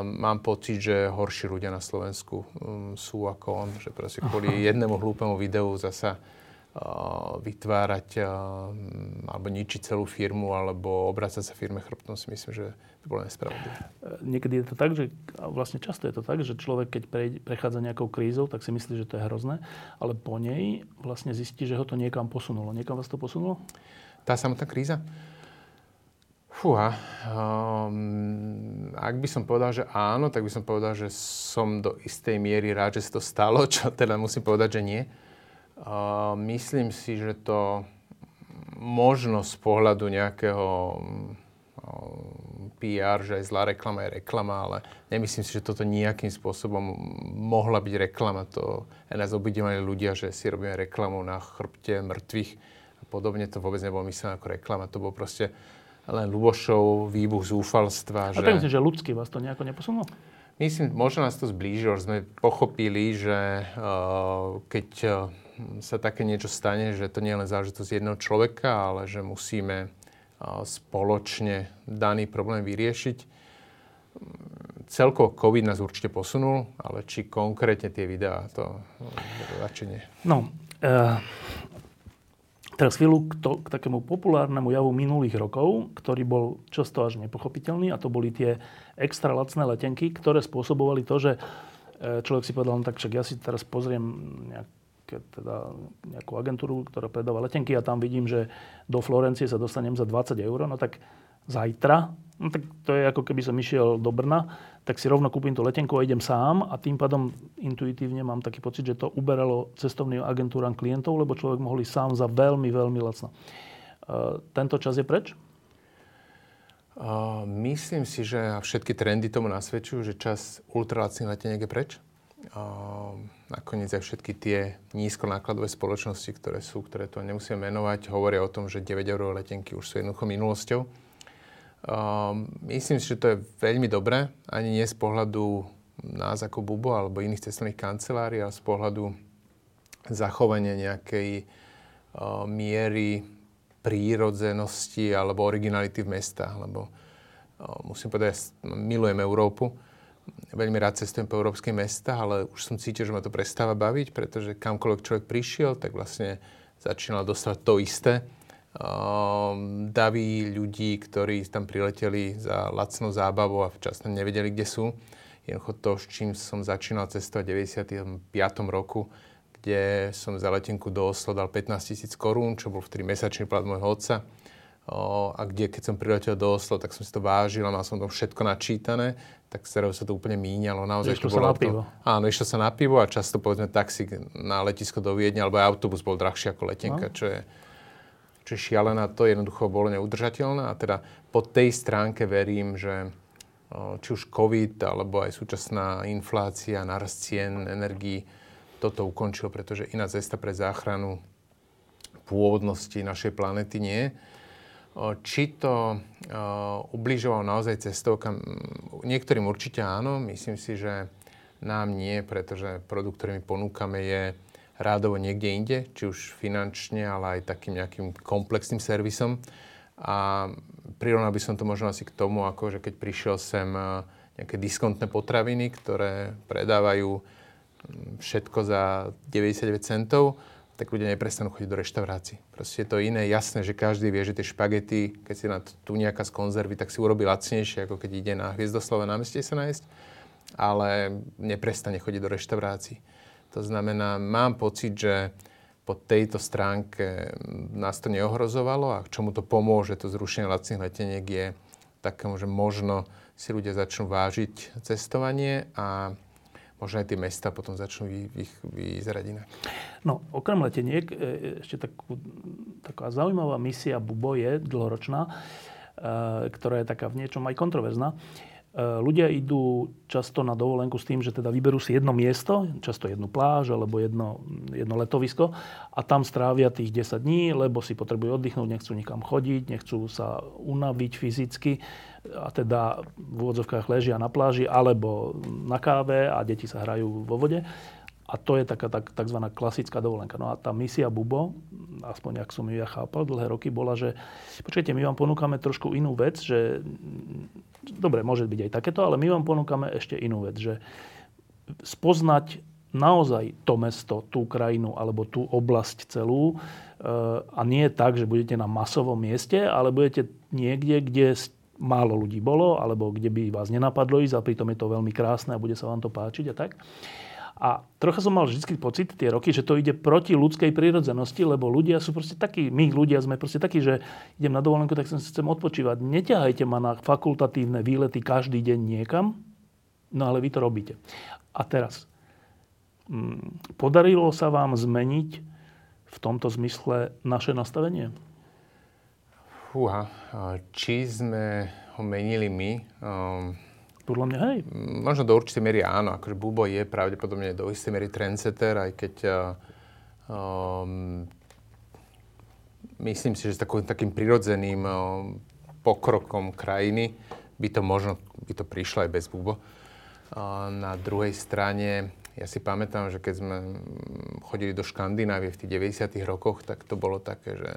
B: mám pocit, že horší ľudia na Slovensku um, sú ako on, že proste kvôli jednému hlúpemu videu zasa vytvárať alebo ničiť celú firmu alebo obracať sa firme chrbtom si myslím, že to bolo nespravodlivé.
A: Niekedy je to tak, že vlastne často je to tak, že človek, keď prechádza nejakou krízou, tak si myslí, že to je hrozné, ale po nej vlastne zistí, že ho to niekam posunulo. Niekam vás to posunulo?
B: Tá samotná kríza? Fúha, um, ak by som povedal, že áno, tak by som povedal, že som do istej miery rád, že sa to stalo, čo teda musím povedať, že nie myslím si, že to možno z pohľadu nejakého PR, že aj zlá reklama je reklama, ale nemyslím si, že toto nejakým spôsobom mohla byť reklama. To aj nás obidívali ľudia, že si robíme reklamu na chrbte mŕtvych a podobne. To vôbec nebolo myslené ako reklama. To bolo proste len Lubošov výbuch zúfalstva.
A: A že... myslím, že ľudsky vás to nejako neposunulo?
B: Myslím, možno nás to zblížilo, že sme pochopili, že uh, keď uh, sa také niečo stane, že to nie je len záležitosť jedného človeka, ale že musíme spoločne daný problém vyriešiť. Celkovo COVID nás určite posunul, ale či konkrétne tie videá, to radšej nie.
A: No, e, teraz chvíľu k, to, k takému populárnemu javu minulých rokov, ktorý bol často až nepochopiteľný a to boli tie extra lacné letenky, ktoré spôsobovali to, že e, človek si povedal, no tak však ja si teraz pozriem nejak keď teda nejakú agentúru, ktorá predáva letenky a tam vidím, že do Florencie sa dostanem za 20 eur, no tak zajtra, no tak to je ako keby som išiel do Brna, tak si rovno kúpim tú letenku a idem sám a tým pádom intuitívne mám taký pocit, že to uberalo cestovným agentúram klientov, lebo človek mohol ísť sám za veľmi, veľmi lacno. Uh, tento čas je preč?
B: Uh, myslím si, že všetky trendy tomu nasvedčujú, že čas ultralacných leteniek je preč nakoniec aj všetky tie nízkonákladové spoločnosti, ktoré sú, ktoré to nemusíme menovať, hovoria o tom, že 9 eur letenky už sú jednoducho minulosťou. Myslím si, že to je veľmi dobré, ani nie z pohľadu nás ako Bubo alebo iných cestovných kancelárií, ale z pohľadu zachovania nejakej miery prírodzenosti alebo originality v mestách. Lebo musím povedať, ja milujem Európu veľmi rád cestujem po európskych mestách, ale už som cítil, že ma to prestáva baviť, pretože kamkoľvek človek prišiel, tak vlastne začínal dostať to isté. Um, davy ľudí, ktorí tam prileteli za lacnou zábavou a včasne nevedeli, kde sú. Jednoducho to, s čím som začínal cestovať v 95. roku, kde som za letenku do Oslo dal 15 tisíc korún, čo bol vtedy mesačný plat môjho otca a kde keď som priletel do Oslo, tak som si to vážil a mal som to všetko načítané, tak sa to úplne míňalo.
A: Naozaj išlo to sa na pivo.
B: Áno, išlo sa na pivo a často povedzme taxi na letisko do Viedne alebo autobus bol drahší ako letenka, no. čo je je šialená, to jednoducho bolo neudržateľné a teda po tej stránke verím, že či už COVID alebo aj súčasná inflácia, narast cien, energii, toto ukončil, pretože iná cesta pre záchranu pôvodnosti našej planety nie. Či to ubližovalo naozaj cestovkám? Niektorým určite áno, myslím si, že nám nie, pretože produkt, ktorý my ponúkame, je rádovo niekde inde, či už finančne, ale aj takým nejakým komplexným servisom. A prirovnal by som to možno asi k tomu, ako že keď prišiel sem nejaké diskontné potraviny, ktoré predávajú všetko za 99 centov, tak ľudia neprestanú chodiť do reštaurácií. Proste je to iné. Jasné, že každý vie, že tie špagety, keď si na tu nejaká z konzervy, tak si urobí lacnejšie, ako keď ide na Hviezdoslave námestie sa nájsť, ale neprestane chodiť do reštaurácií. To znamená, mám pocit, že po tejto stránke nás to neohrozovalo a k čomu to pomôže, to zrušenie lacných leteniek je takému, že možno si ľudia začnú vážiť cestovanie a možno aj tie mesta potom začnú vy, vy, vyzerať inak.
A: No, okrem leteniek, e, ešte takú, taká zaujímavá misia Bubo je dlhoročná, e, ktorá je taká v niečom aj kontroverzná. Ľudia idú často na dovolenku s tým, že teda vyberú si jedno miesto, často jednu pláž alebo jedno, jedno letovisko a tam strávia tých 10 dní, lebo si potrebujú oddychnúť, nechcú nikam chodiť, nechcú sa unaviť fyzicky a teda v úvodzovkách ležia na pláži alebo na káve a deti sa hrajú vo vode. A to je taká tak, tzv. klasická dovolenka. No a tá misia Bubo, aspoň ak som ju ja chápal dlhé roky, bola, že počkajte, my vám ponúkame trošku inú vec, že dobre, môže byť aj takéto, ale my vám ponúkame ešte inú vec, že spoznať naozaj to mesto, tú krajinu alebo tú oblasť celú eh, a nie tak, že budete na masovom mieste, ale budete niekde, kde málo ľudí bolo, alebo kde by vás nenapadlo ísť a pritom je to veľmi krásne a bude sa vám to páčiť a tak. A trocha som mal vždy pocit tie roky, že to ide proti ľudskej prírodzenosti, lebo ľudia sú proste takí, my ľudia sme proste takí, že idem na dovolenku, tak sa chcem odpočívať. Neťahajte ma na fakultatívne výlety každý deň niekam, no ale vy to robíte. A teraz, mm, podarilo sa vám zmeniť v tomto zmysle naše nastavenie?
B: Fúha, či sme ho menili my? Um
A: podľa mňa hej.
B: Možno do určitej miery áno. Akože Bubo je pravdepodobne do istej miery trendsetter, aj keď um, myslím si, že s takým, takým prirodzeným um, pokrokom krajiny by to možno by to prišlo aj bez Bubo. Uh, na druhej strane, ja si pamätám, že keď sme chodili do Škandinávie v tých 90. rokoch, tak to bolo také, že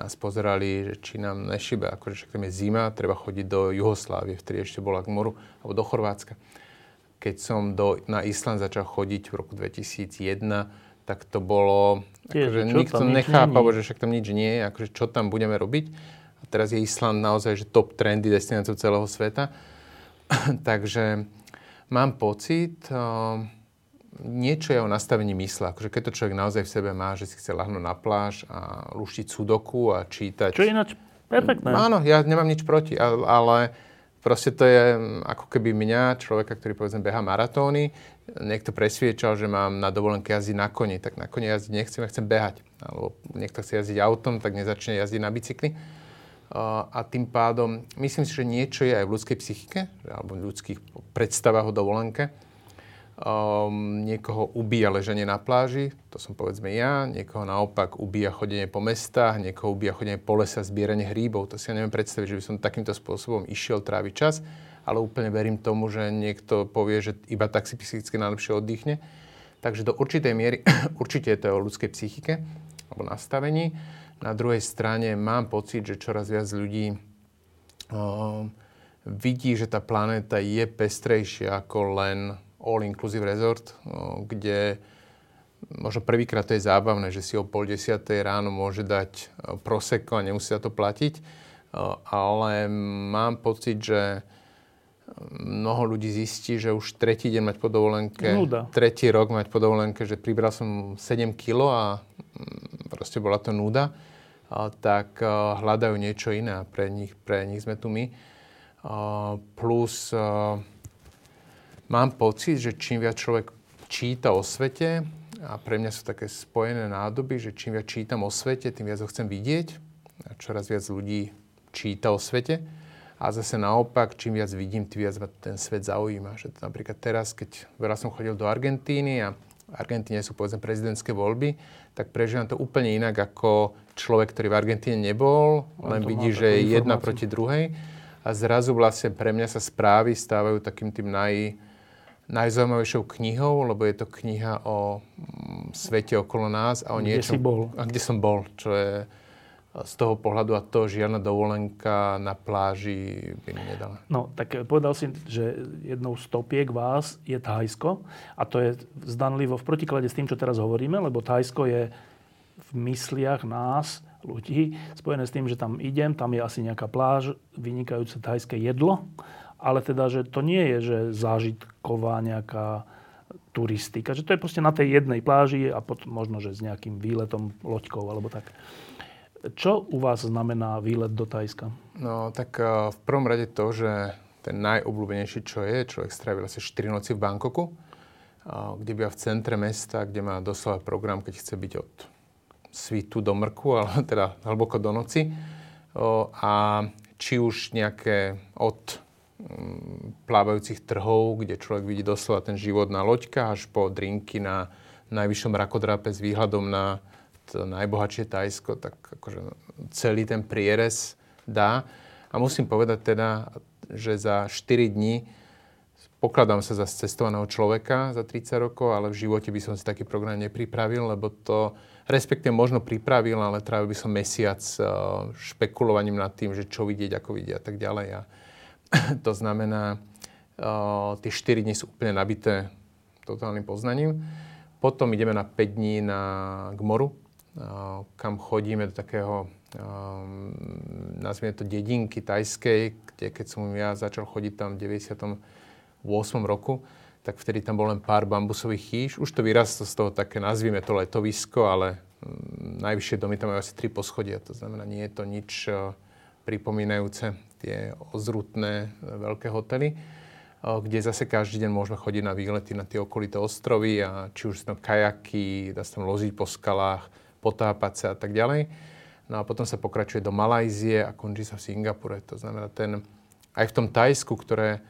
B: nás pozerali, že či nám nešibe, akože však tam je zima, treba chodiť do Juhoslávie, vtedy ešte bola k moru, alebo do Chorvátska. Keď som do, na Island začal chodiť v roku 2001, tak to bolo,
A: Tiež,
B: akože nikto nechápal, že však tam nič nie je, akože čo tam budeme robiť. A teraz je Island naozaj že top trendy destináciou celého sveta. Takže mám pocit, uh, niečo je o nastavení mysle. Akože keď to človek naozaj v sebe má, že si chce lahnúť na pláž a luštiť sudoku a čítať.
A: Čo je ináč perfektné.
B: Áno, ja nemám nič proti, ale proste to je mm, ako keby mňa, človeka, ktorý povedzme beha maratóny, niekto presviečal, že mám na dovolenke jazdiť na koni, tak na koni jazdiť nechcem, ja chcem behať. Alebo niekto chce jazdiť autom, tak nezačne jazdiť na bicykli. A tým pádom, myslím si, že niečo je aj v ľudskej psychike, alebo v ľudských predstavách o dovolenke Um, niekoho ubíja leženie na pláži, to som povedzme ja, niekoho naopak ubíja chodenie po mestách, niekoho ubíja chodenie po lesa, zbieranie hríbov. To si ja neviem predstaviť, že by som takýmto spôsobom išiel tráviť čas, ale úplne verím tomu, že niekto povie, že iba tak si psychicky najlepšie oddychne. Takže do určitej miery určite je to o ľudskej psychike alebo nastavení. Na druhej strane mám pocit, že čoraz viac ľudí um, vidí, že tá planéta je pestrejšia ako len all-inclusive resort, kde možno prvýkrát to je zábavné, že si o pol desiatej ráno môže dať proseko a nemusí sa to platiť. Ale mám pocit, že mnoho ľudí zistí, že už tretí deň mať po dovolenke,
A: Nuda.
B: tretí rok mať po dovolenke, že pribral som 7 kg a mm, proste bola to nuda, tak hľadajú niečo iné a pre nich, pre nich sme tu my. Plus mám pocit, že čím viac človek číta o svete, a pre mňa sú také spojené nádoby, že čím viac čítam o svete, tým viac ho chcem vidieť. A čoraz viac ľudí číta o svete. A zase naopak, čím viac vidím, tým viac ma ten svet zaujíma. Že napríklad teraz, keď veľa som chodil do Argentíny a v Argentíne sú povedzme prezidentské voľby, tak prežívam to úplne inak ako človek, ktorý v Argentíne nebol, len vidí, že je jedna proti druhej. A zrazu vlastne pre mňa sa správy stávajú takým tým naj, najzaujímavejšou knihou, lebo je to kniha o mm, svete okolo nás a o
A: kde
B: niečom...
A: Bol.
B: A kde som bol, čo je z toho pohľadu a to žiadna dovolenka na pláži by mi nedala.
A: No, tak povedal si, že jednou z topiek vás je Thajsko a to je zdanlivo v protiklade s tým, čo teraz hovoríme, lebo Thajsko je v mysliach nás, ľudí, spojené s tým, že tam idem, tam je asi nejaká pláž, vynikajúce thajské jedlo ale teda, že to nie je, že zážitková nejaká turistika, že to je proste na tej jednej pláži a potom možno, že s nejakým výletom loďkou alebo tak. Čo u vás znamená výlet do Tajska?
B: No tak uh, v prvom rade to, že ten najobľúbenejší, čo je, človek strávil asi 4 noci v Bankoku, uh, kde býva v centre mesta, kde má doslova program, keď chce byť od svitu do mrku, ale teda hlboko do noci. A či už nejaké od plávajúcich trhov, kde človek vidí doslova ten život na loďkách až po drinky na najvyššom rakodrápe s výhľadom na to najbohatšie Tajsko, tak akože celý ten prierez dá. A musím povedať teda, že za 4 dní pokladám sa za cestovaného človeka za 30 rokov, ale v živote by som si taký program nepripravil, lebo to respektíve možno pripravil, ale trávil by som mesiac eh, špekulovaním nad tým, že čo vidieť, ako vidieť a tak ďalej. A to znamená, uh, tie 4 dní sú úplne nabité totálnym poznaním. Potom ideme na 5 dní na, k moru, uh, kam chodíme do takého, um, nazvime to dedinky tajskej, kde keď som ja začal chodiť tam v 98. roku, tak vtedy tam bol len pár bambusových chýš. Už to vyrastlo z toho také, nazvime to letovisko, ale um, najvyššie domy tam majú asi tri poschodia. To znamená, nie je to nič pripomínajúce tie ozrutné e, veľké hotely, e, kde zase každý deň môžeme chodiť na výlety na tie okolité ostrovy a či už tam kajaky, dá sa tam loziť po skalách, potápať sa a tak ďalej. No a potom sa pokračuje do Malajzie a končí sa v Singapure. To znamená, ten, aj v tom Tajsku, ktoré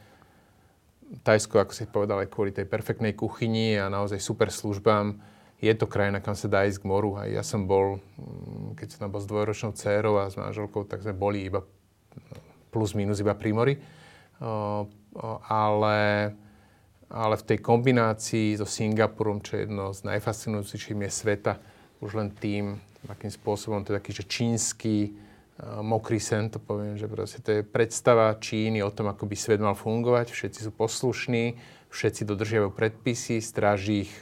B: Tajsko, ako si povedal, aj kvôli tej perfektnej kuchyni a naozaj super službám, je to krajina, kam sa dá ísť k moru. A ja som bol, mm, keď som tam bol s dvojročnou dcérou a s manželkou, tak sme boli iba plus minus iba pri. Ale, ale v tej kombinácii so Singapurom, čo je jedno z najfascinujúcejších miest sveta, už len tým, akým spôsobom to je taký, že čínsky mokrý sen, to poviem, že proste to je predstava Číny o tom, ako by svet mal fungovať. Všetci sú poslušní, všetci dodržiavajú predpisy, stráži ich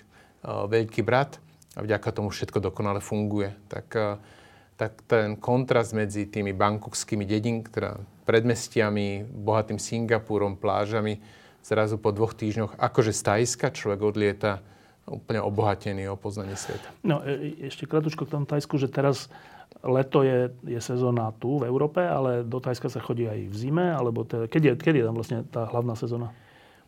B: veľký brat a vďaka tomu všetko dokonale funguje. Tak, tak ten kontrast medzi tými bankokskými dedin, teda predmestiami, bohatým Singapurom, plážami, zrazu po dvoch týždňoch, akože z Tajska človek odlieta úplne obohatený o poznanie sveta.
A: No, e, e, ešte kratučko k tomu Tajsku, že teraz leto je, je sezóna tu v Európe, ale do Tajska sa chodí aj v zime, alebo teda, keď, je, keď je tam vlastne tá hlavná sezóna?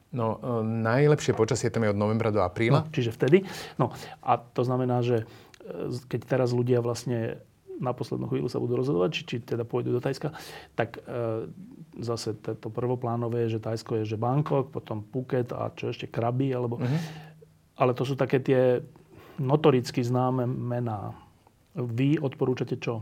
B: No, e, najlepšie počasie tam je od novembra do apríla.
A: No, čiže vtedy. No, a to znamená, že keď teraz ľudia vlastne na poslednú chvíľu sa budú rozhodovať, či, či teda pôjdu do Tajska, tak e, zase to prvoplánové je, že Tajsko je, že Bangkok, potom Phuket a čo ešte Krabi, alebo... Uh-huh. Ale to sú také tie notoricky známe mená. Vy odporúčate čo?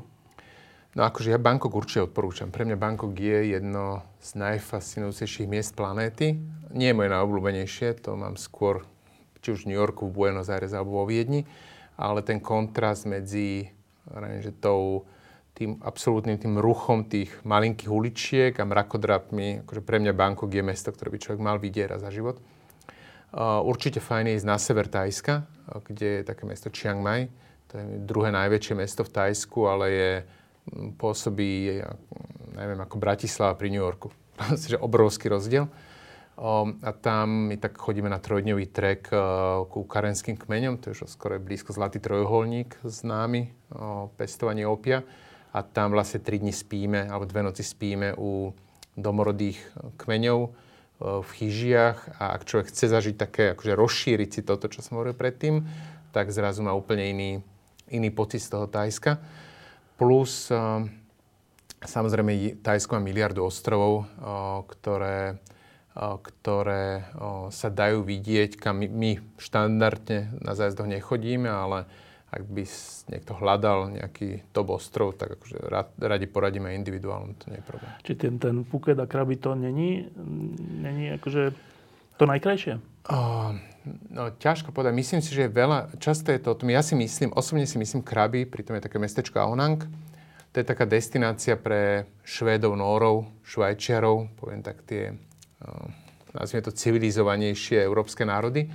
B: No akože ja Bangkok určite odporúčam. Pre mňa Bangkok je jedno z najfascinujúcejších miest planéty. Nie je moje najobľúbenejšie, to mám skôr či už v New Yorku, v Buenos Aires alebo vo Viedni, ale ten kontrast medzi že tou, tým absolútnym tým ruchom tých malinkých uličiek a mrakodrapmi, akože pre mňa Bangkok je mesto, ktoré by človek mal vidieť raz za život. Uh, určite fajn je ísť na sever Tajska, kde je také mesto Chiang Mai. To je druhé najväčšie mesto v Tajsku, ale je, pôsobí, neviem, ako Bratislava pri New Yorku. Že obrovský rozdiel. Um, a tam my tak chodíme na trojdňový trek uh, ku karenským kmeňom, to je už skoro blízko Zlatý trojuholník známy, uh, pestovanie opia. A tam vlastne tri dni spíme, alebo dve noci spíme u domorodých kmeňov v chyžiach a ak človek chce zažiť také, akože rozšíriť si toto, čo som hovoril predtým, tak zrazu má úplne iný, iný pocit z toho Tajska. Plus, samozrejme, Tajsko má miliardu ostrovov, ktoré, ktoré sa dajú vidieť, kam my štandardne na zájazdoch nechodíme, ale ak by niekto hľadal nejaký top ostrov, tak akože radi poradíme individuálne, to nie je problém.
A: Či ten, ten Phuket a Krabi to není, není akože to najkrajšie? Uh,
B: no, ťažko povedať. Myslím si, že je veľa, často je to o tom, ja si myslím, osobne si myslím Krabi, pritom je také mestečko Aonang. To je taká destinácia pre Švédov, Nórov, Švajčiarov, poviem tak tie, nazvime to civilizovanejšie európske národy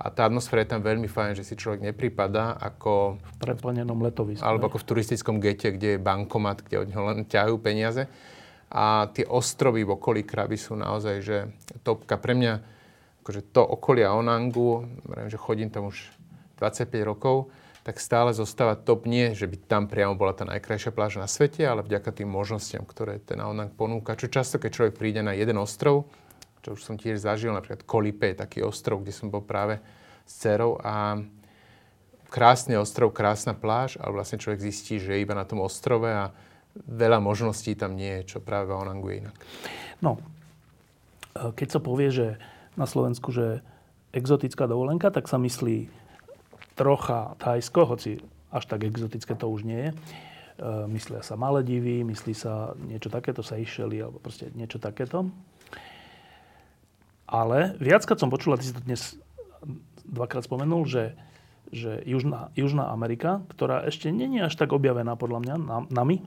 B: a tá atmosféra je tam veľmi fajn, že si človek nepripadá ako...
A: V preplnenom letovisku.
B: Alebo ako v turistickom gete, kde je bankomat, kde od neho len ťahajú peniaze. A tie ostrovy v okolí Kraby sú naozaj, že topka. Pre mňa, akože to okolie Onangu, že chodím tam už 25 rokov, tak stále zostáva top nie, že by tam priamo bola tá najkrajšia pláž na svete, ale vďaka tým možnostiam, ktoré ten Onang ponúka. Čo často, keď človek príde na jeden ostrov, čo už som tiež zažil, napríklad Kolipe, taký ostrov, kde som bol práve s dcerou a krásny ostrov, krásna pláž, ale vlastne človek zistí, že je iba na tom ostrove a veľa možností tam nie je, čo práve v Onangu je inak.
A: No, keď sa povie, že na Slovensku, že exotická dovolenka, tak sa myslí trocha Thajsko, hoci až tak exotické to už nie je. Myslia sa Maledivy, myslí sa niečo takéto, sa išeli, alebo proste niečo takéto. Ale viackrát som počul, a ty si to dnes dvakrát spomenul, že, že Južná, Južná Amerika, ktorá ešte není až tak objavená podľa mňa nami,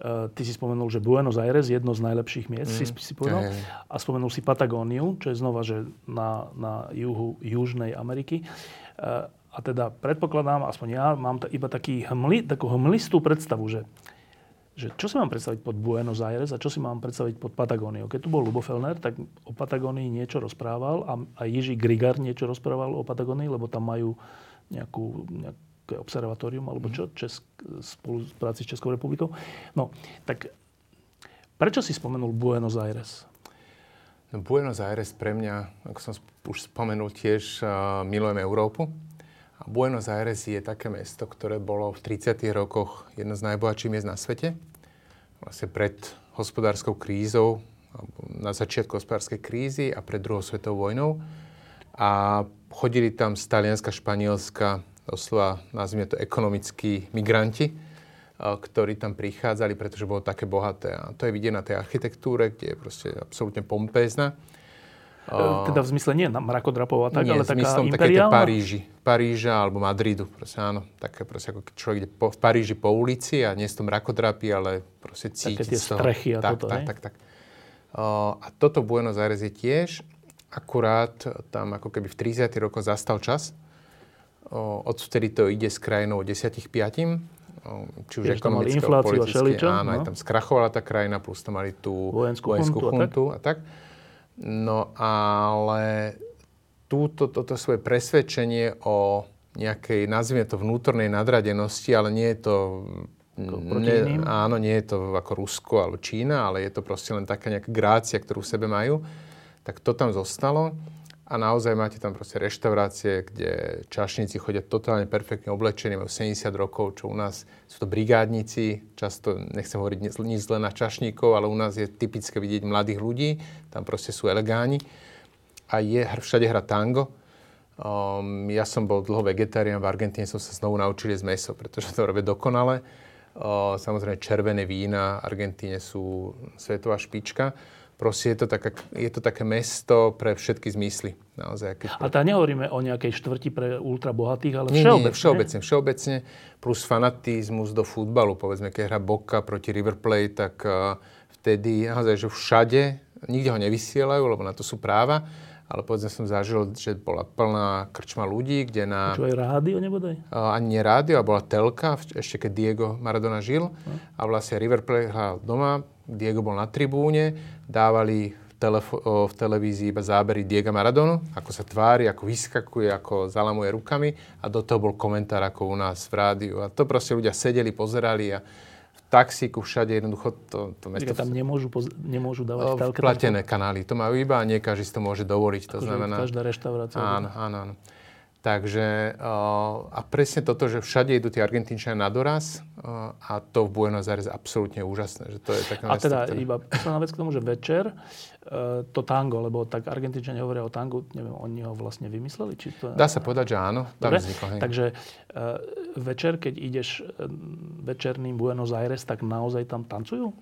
A: Uh, ty si spomenul, že Buenos Aires, jedno z najlepších miest, mm. si, si povedal. Aj, A spomenul si Patagóniu, čo je znova, že na, na juhu Južnej Ameriky. Uh, a teda predpokladám, aspoň ja mám t- iba taký hmli, takú hmlistú predstavu, že že čo si mám predstaviť pod Buenos Aires a čo si mám predstaviť pod Patagóniou. Keď tu bol Lubo Fellner, tak o Patagónii niečo rozprával a aj Jiří Grigar niečo rozprával o Patagónii, lebo tam majú nejakú, nejaké observatórium alebo čo, Česk, spolu s práci s Českou republikou. No, tak prečo si spomenul Buenos Aires?
B: No, Buenos Aires pre mňa, ako som už spomenul, tiež uh, milujem Európu. A Buenos Aires je také mesto, ktoré bolo v 30. rokoch jedno z najbohatších miest na svete vlastne pred hospodárskou krízou, na začiatku hospodárskej krízy a pred druhou svetovou vojnou. A chodili tam z Talianska, Španielska, doslova nazvime to ekonomickí migranti, ktorí tam prichádzali, pretože bolo také bohaté. A to je vidieť na tej architektúre, kde je proste absolútne pompézna.
A: Uh, teda v zmysle nie mrakodrapov a tak,
B: nie,
A: ale taká
B: imperiálna? Paríži. Paríža alebo Madridu. Proste áno. Také proste ako človek ide po, v Paríži po ulici a nie z tom mrakodrapy, ale proste cíti
A: Také tie strechy a
B: tak,
A: toto,
B: tak, tak, tak, tak. Uh, a toto Buenos Aires je tiež. Akurát tam ako keby v 30. rokoch zastal čas. Uh, odvtedy to ide s krajinou 10 5 či už ekonomické, politické, áno, no. aj tam skrachovala tá krajina, plus tam mali tú
A: vojenskú, vojenskú chuntu,
B: a tak. A tak. No ale túto, toto svoje presvedčenie o nejakej, nazvime to vnútornej nadradenosti, ale nie je to...
A: Ne,
B: áno, nie je to ako Rusko alebo Čína, ale je to proste len taká nejaká grácia, ktorú v sebe majú. Tak to tam zostalo. A naozaj máte tam proste reštaurácie, kde čašníci chodia totálne perfektne oblečení, majú 70 rokov, čo u nás sú to brigádnici, často nechcem hovoriť nič zle na čašníkov, ale u nás je typické vidieť mladých ľudí, tam proste sú elegáni. A je, všade hra tango. Um, ja som bol dlho vegetarián, v Argentíne som sa znovu naučil jesť meso, pretože to robia dokonale. Uh, samozrejme červené vína, v Argentíne sú svetová špička proste je to, taká, je to také mesto pre všetky zmysly. Naozaj,
A: keď... A tá nehovoríme o nejakej štvrti pre ultrabohatých, ale nie, všeobecne.
B: Nie, všeobecne, všeobecne, plus fanatizmus do futbalu. Povedzme, keď hra Boca proti River Plate, tak uh, vtedy naozaj, že všade, nikde ho nevysielajú, lebo na to sú práva, ale povedzme som zažil, že bola plná krčma ľudí, kde na...
A: Čo aj rádio nebodaj?
B: Uh, ani nie rádio, a bola telka, ešte keď Diego Maradona žil. Uh. A vlastne River Plate hral doma, Diego bol na tribúne, dávali v, telefo- v televízii iba zábery Diego Maradonu, ako sa tvári, ako vyskakuje, ako zalamuje rukami a do toho bol komentár ako u nás v rádiu. A to proste ľudia sedeli, pozerali a v taxíku všade jednoducho to, to
A: mesto... tam nemôžu, poz- nemôžu dávať
B: telke? Platené kanály, to majú iba a nie každý si to môže dovoliť. To
A: akože znamená... Každá reštaurácia.
B: Áno, áno, áno. Takže a presne toto, že všade idú tí Argentínčania na doraz a to v Buenos Aires absolútne úžasné. Že to je také
A: a teda ktoré... iba posledná vec k tomu, že večer e, to tango, lebo tak Argentínčania hovoria o tangu, neviem, oni ho vlastne vymysleli? Či to...
B: Dá sa povedať, že áno, tam Dobre? vzniklo.
A: Hej. Takže večer, keď ideš večerným Buenos Aires, tak naozaj tam tancujú?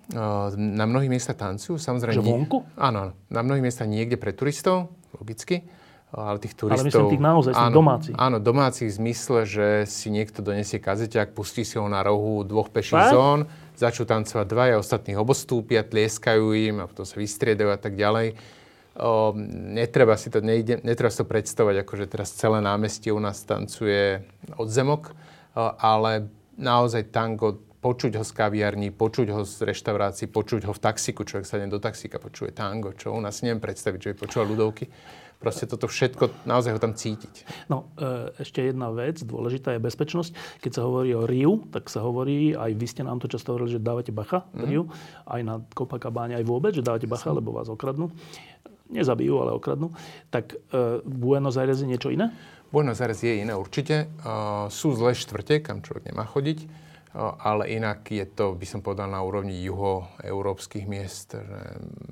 B: Na mnohých miestach tancujú, samozrejme. Že
A: vonku?
B: Áno, na mnohých miestach niekde pre turistov, logicky ale tých turistov...
A: Ale myslím tých naozaj, áno, domácich.
B: Áno, domácich v zmysle, že si niekto donesie kazeťák, pustí si ho na rohu dvoch peších zón, začnú tancovať dvaja, ostatných obostúpia, tlieskajú im a potom sa vystriedajú a tak ďalej. O, netreba si to, nejde, netreba si to predstavovať, ako že teraz celé námestie u nás tancuje od zemok, o, ale naozaj tango, počuť ho z kaviarní, počuť ho z reštaurácií, počuť ho v taxiku, človek sa do taxíka, počuje tango, čo u nás neviem predstaviť, že by počúval ľudovky proste toto všetko, naozaj ho tam cítiť.
A: No, e, ešte jedna vec, dôležitá je bezpečnosť. Keď sa hovorí o Riu, tak sa hovorí, aj vy ste nám to často hovorili, že dávate bacha mm. Riu, aj na Copacabane, aj vôbec, že dávate bacha, lebo vás okradnú. Nezabijú, ale okradnú. Tak e, Buenos Aires je niečo iné?
B: Buenos Aires je iné určite. Uh, sú zlé štvrte, kam človek nemá chodiť. ale inak je to, by som povedal, na úrovni juhoeurópskych miest.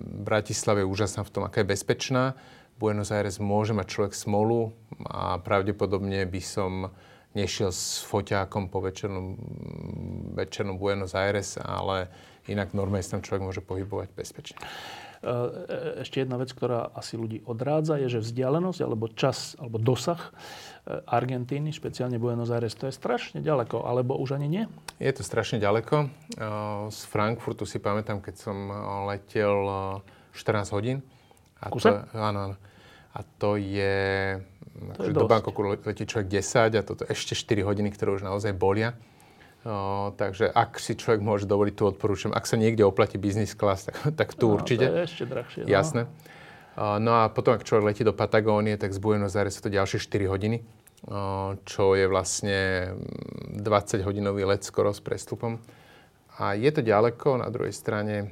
B: Bratislava je úžasná v tom, aká je bezpečná. Buenos Aires môže mať človek smolu a pravdepodobne by som nešiel s foťákom po večernom, večernom Buenos Aires, ale inak normálne sa tam človek môže pohybovať bezpečne.
A: E, e, ešte jedna vec, ktorá asi ľudí odrádza, je, že vzdialenosť alebo čas alebo dosah e, Argentíny, špeciálne Buenos Aires, to je strašne ďaleko, alebo už ani nie?
B: Je to strašne ďaleko. Z Frankfurtu si pamätám, keď som letel 14 hodín.
A: A to,
B: áno, áno. A to je... To je do Bangkoku letí človek 10 a toto ešte 4 hodiny, ktoré už naozaj bolia. O, takže ak si človek môže dovoliť, tu odporúčam. Ak sa niekde oplatí business class, tak, tak tu no, určite.
A: To je ešte drahšie. No.
B: Jasné. No a potom, ak človek letí do Patagónie, tak z Buenos Aires sú to ďalšie 4 hodiny, čo je vlastne 20-hodinový let skoro s prestupom. A je to ďaleko, na druhej strane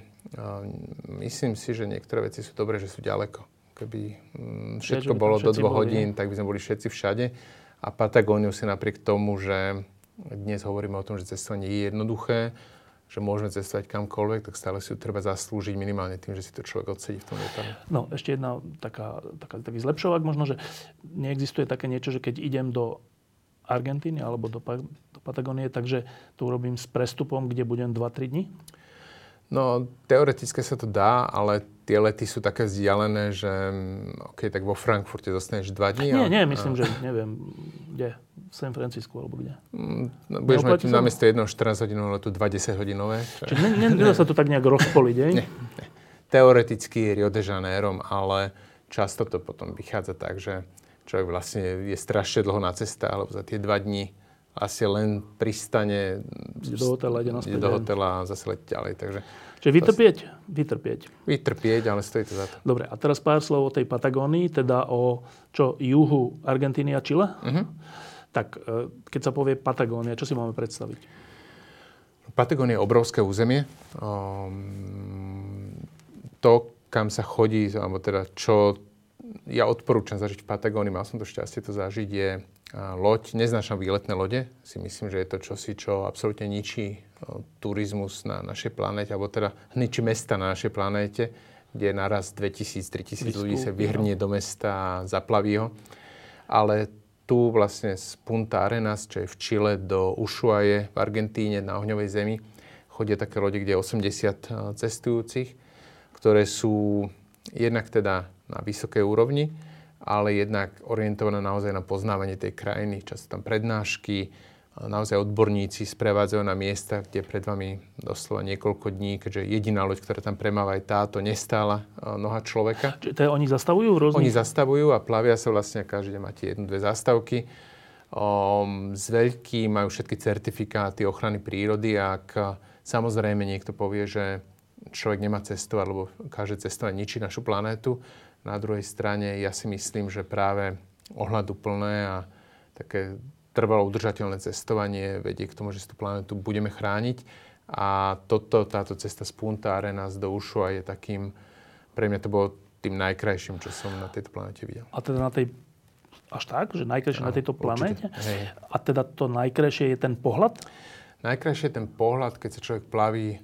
B: myslím si, že niektoré veci sú dobré, že sú ďaleko. Keby mm, všetko bolo do dvoch hodín, tak by sme boli všetci všade. A Patagóniu si napriek tomu, že dnes hovoríme o tom, že cestovanie je jednoduché, že môžeme cestovať kamkoľvek, tak stále si ju treba zaslúžiť minimálne tým, že si to človek odsedí v tom lietadle.
A: No, ešte jedna taká, taká, taký zlepšovák možno, že neexistuje také niečo, že keď idem do Argentíny alebo do, do Patagónie, takže to urobím s prestupom, kde budem 2-3 dní?
B: No, teoreticky sa to dá, ale tie lety sú také vzdialené, že mm, OK, tak vo Frankfurte dostaneš 2 dní.
A: Nie, nie, myslím, a... že neviem, kde, v San Francisco alebo kde.
B: Mm, no, budeš mať sa... namiesto jedného 14 hodinové letu 20 hodinové.
A: Čiže ne, nedá sa to tak nejak rozpoliť, nie? nie,
B: nie. Teoreticky Rio de Janeiro, ale často to potom vychádza tak, že človek vlastne je strašne dlho na ceste, alebo za tie dva dní asi len pristane
A: do hotela, ide naspäť.
B: do hotela a zase letí ďalej. Takže
A: Čiže vytrpieť? Vytrpieť.
B: Vytrpieť, ale stojí to za to.
A: Dobre, a teraz pár slov o tej Patagónii, teda o čo, juhu Argentíny a Chile. Uh-huh. Tak, e, keď sa povie Patagónia, čo si máme predstaviť?
B: Patagónia je obrovské územie. Um, to, kam sa chodí, alebo teda čo ja odporúčam zažiť v Patagónii, mal som to šťastie to zažiť, je loď. Neznášam výletné lode. Si myslím, že je to čosi, čo absolútne ničí turizmus na našej planéte, alebo teda ničí mesta na našej planéte, kde naraz 2000-3000 ľudí sa vyhrnie do mesta a zaplaví ho. Ale tu vlastne z Punta Arenas, čo je v Čile, do Ushuaie v Argentíne na ohňovej zemi, chodia také lode, kde je 80 cestujúcich, ktoré sú jednak teda na vysokej úrovni, ale jednak orientovaná naozaj na poznávanie tej krajiny. Často tam prednášky, naozaj odborníci sprevádzajú na miesta, kde pred vami doslova niekoľko dní, keďže jediná loď, ktorá tam premáva, aj táto nestála noha človeka.
A: Čiže je, oni zastavujú rôzne?
B: Oni zastavujú a plavia sa vlastne, každý máte jednu, dve zastavky. Um, z veľký majú všetky certifikáty ochrany prírody ak samozrejme niekto povie, že človek nemá cestu alebo každé cestovať ničí našu planétu, na druhej strane ja si myslím, že práve ohľaduplné a také trvalo udržateľné cestovanie vedie k tomu, že si tú planetu budeme chrániť. A toto, táto cesta z Punta Arenas do Ušua je takým, pre mňa to bolo tým najkrajším, čo som na tejto planete videl.
A: A teda na tej, až tak, že najkrajšie no, na tejto planete? A teda to najkrajšie je ten pohľad?
B: Najkrajšie je ten pohľad, keď sa človek plaví.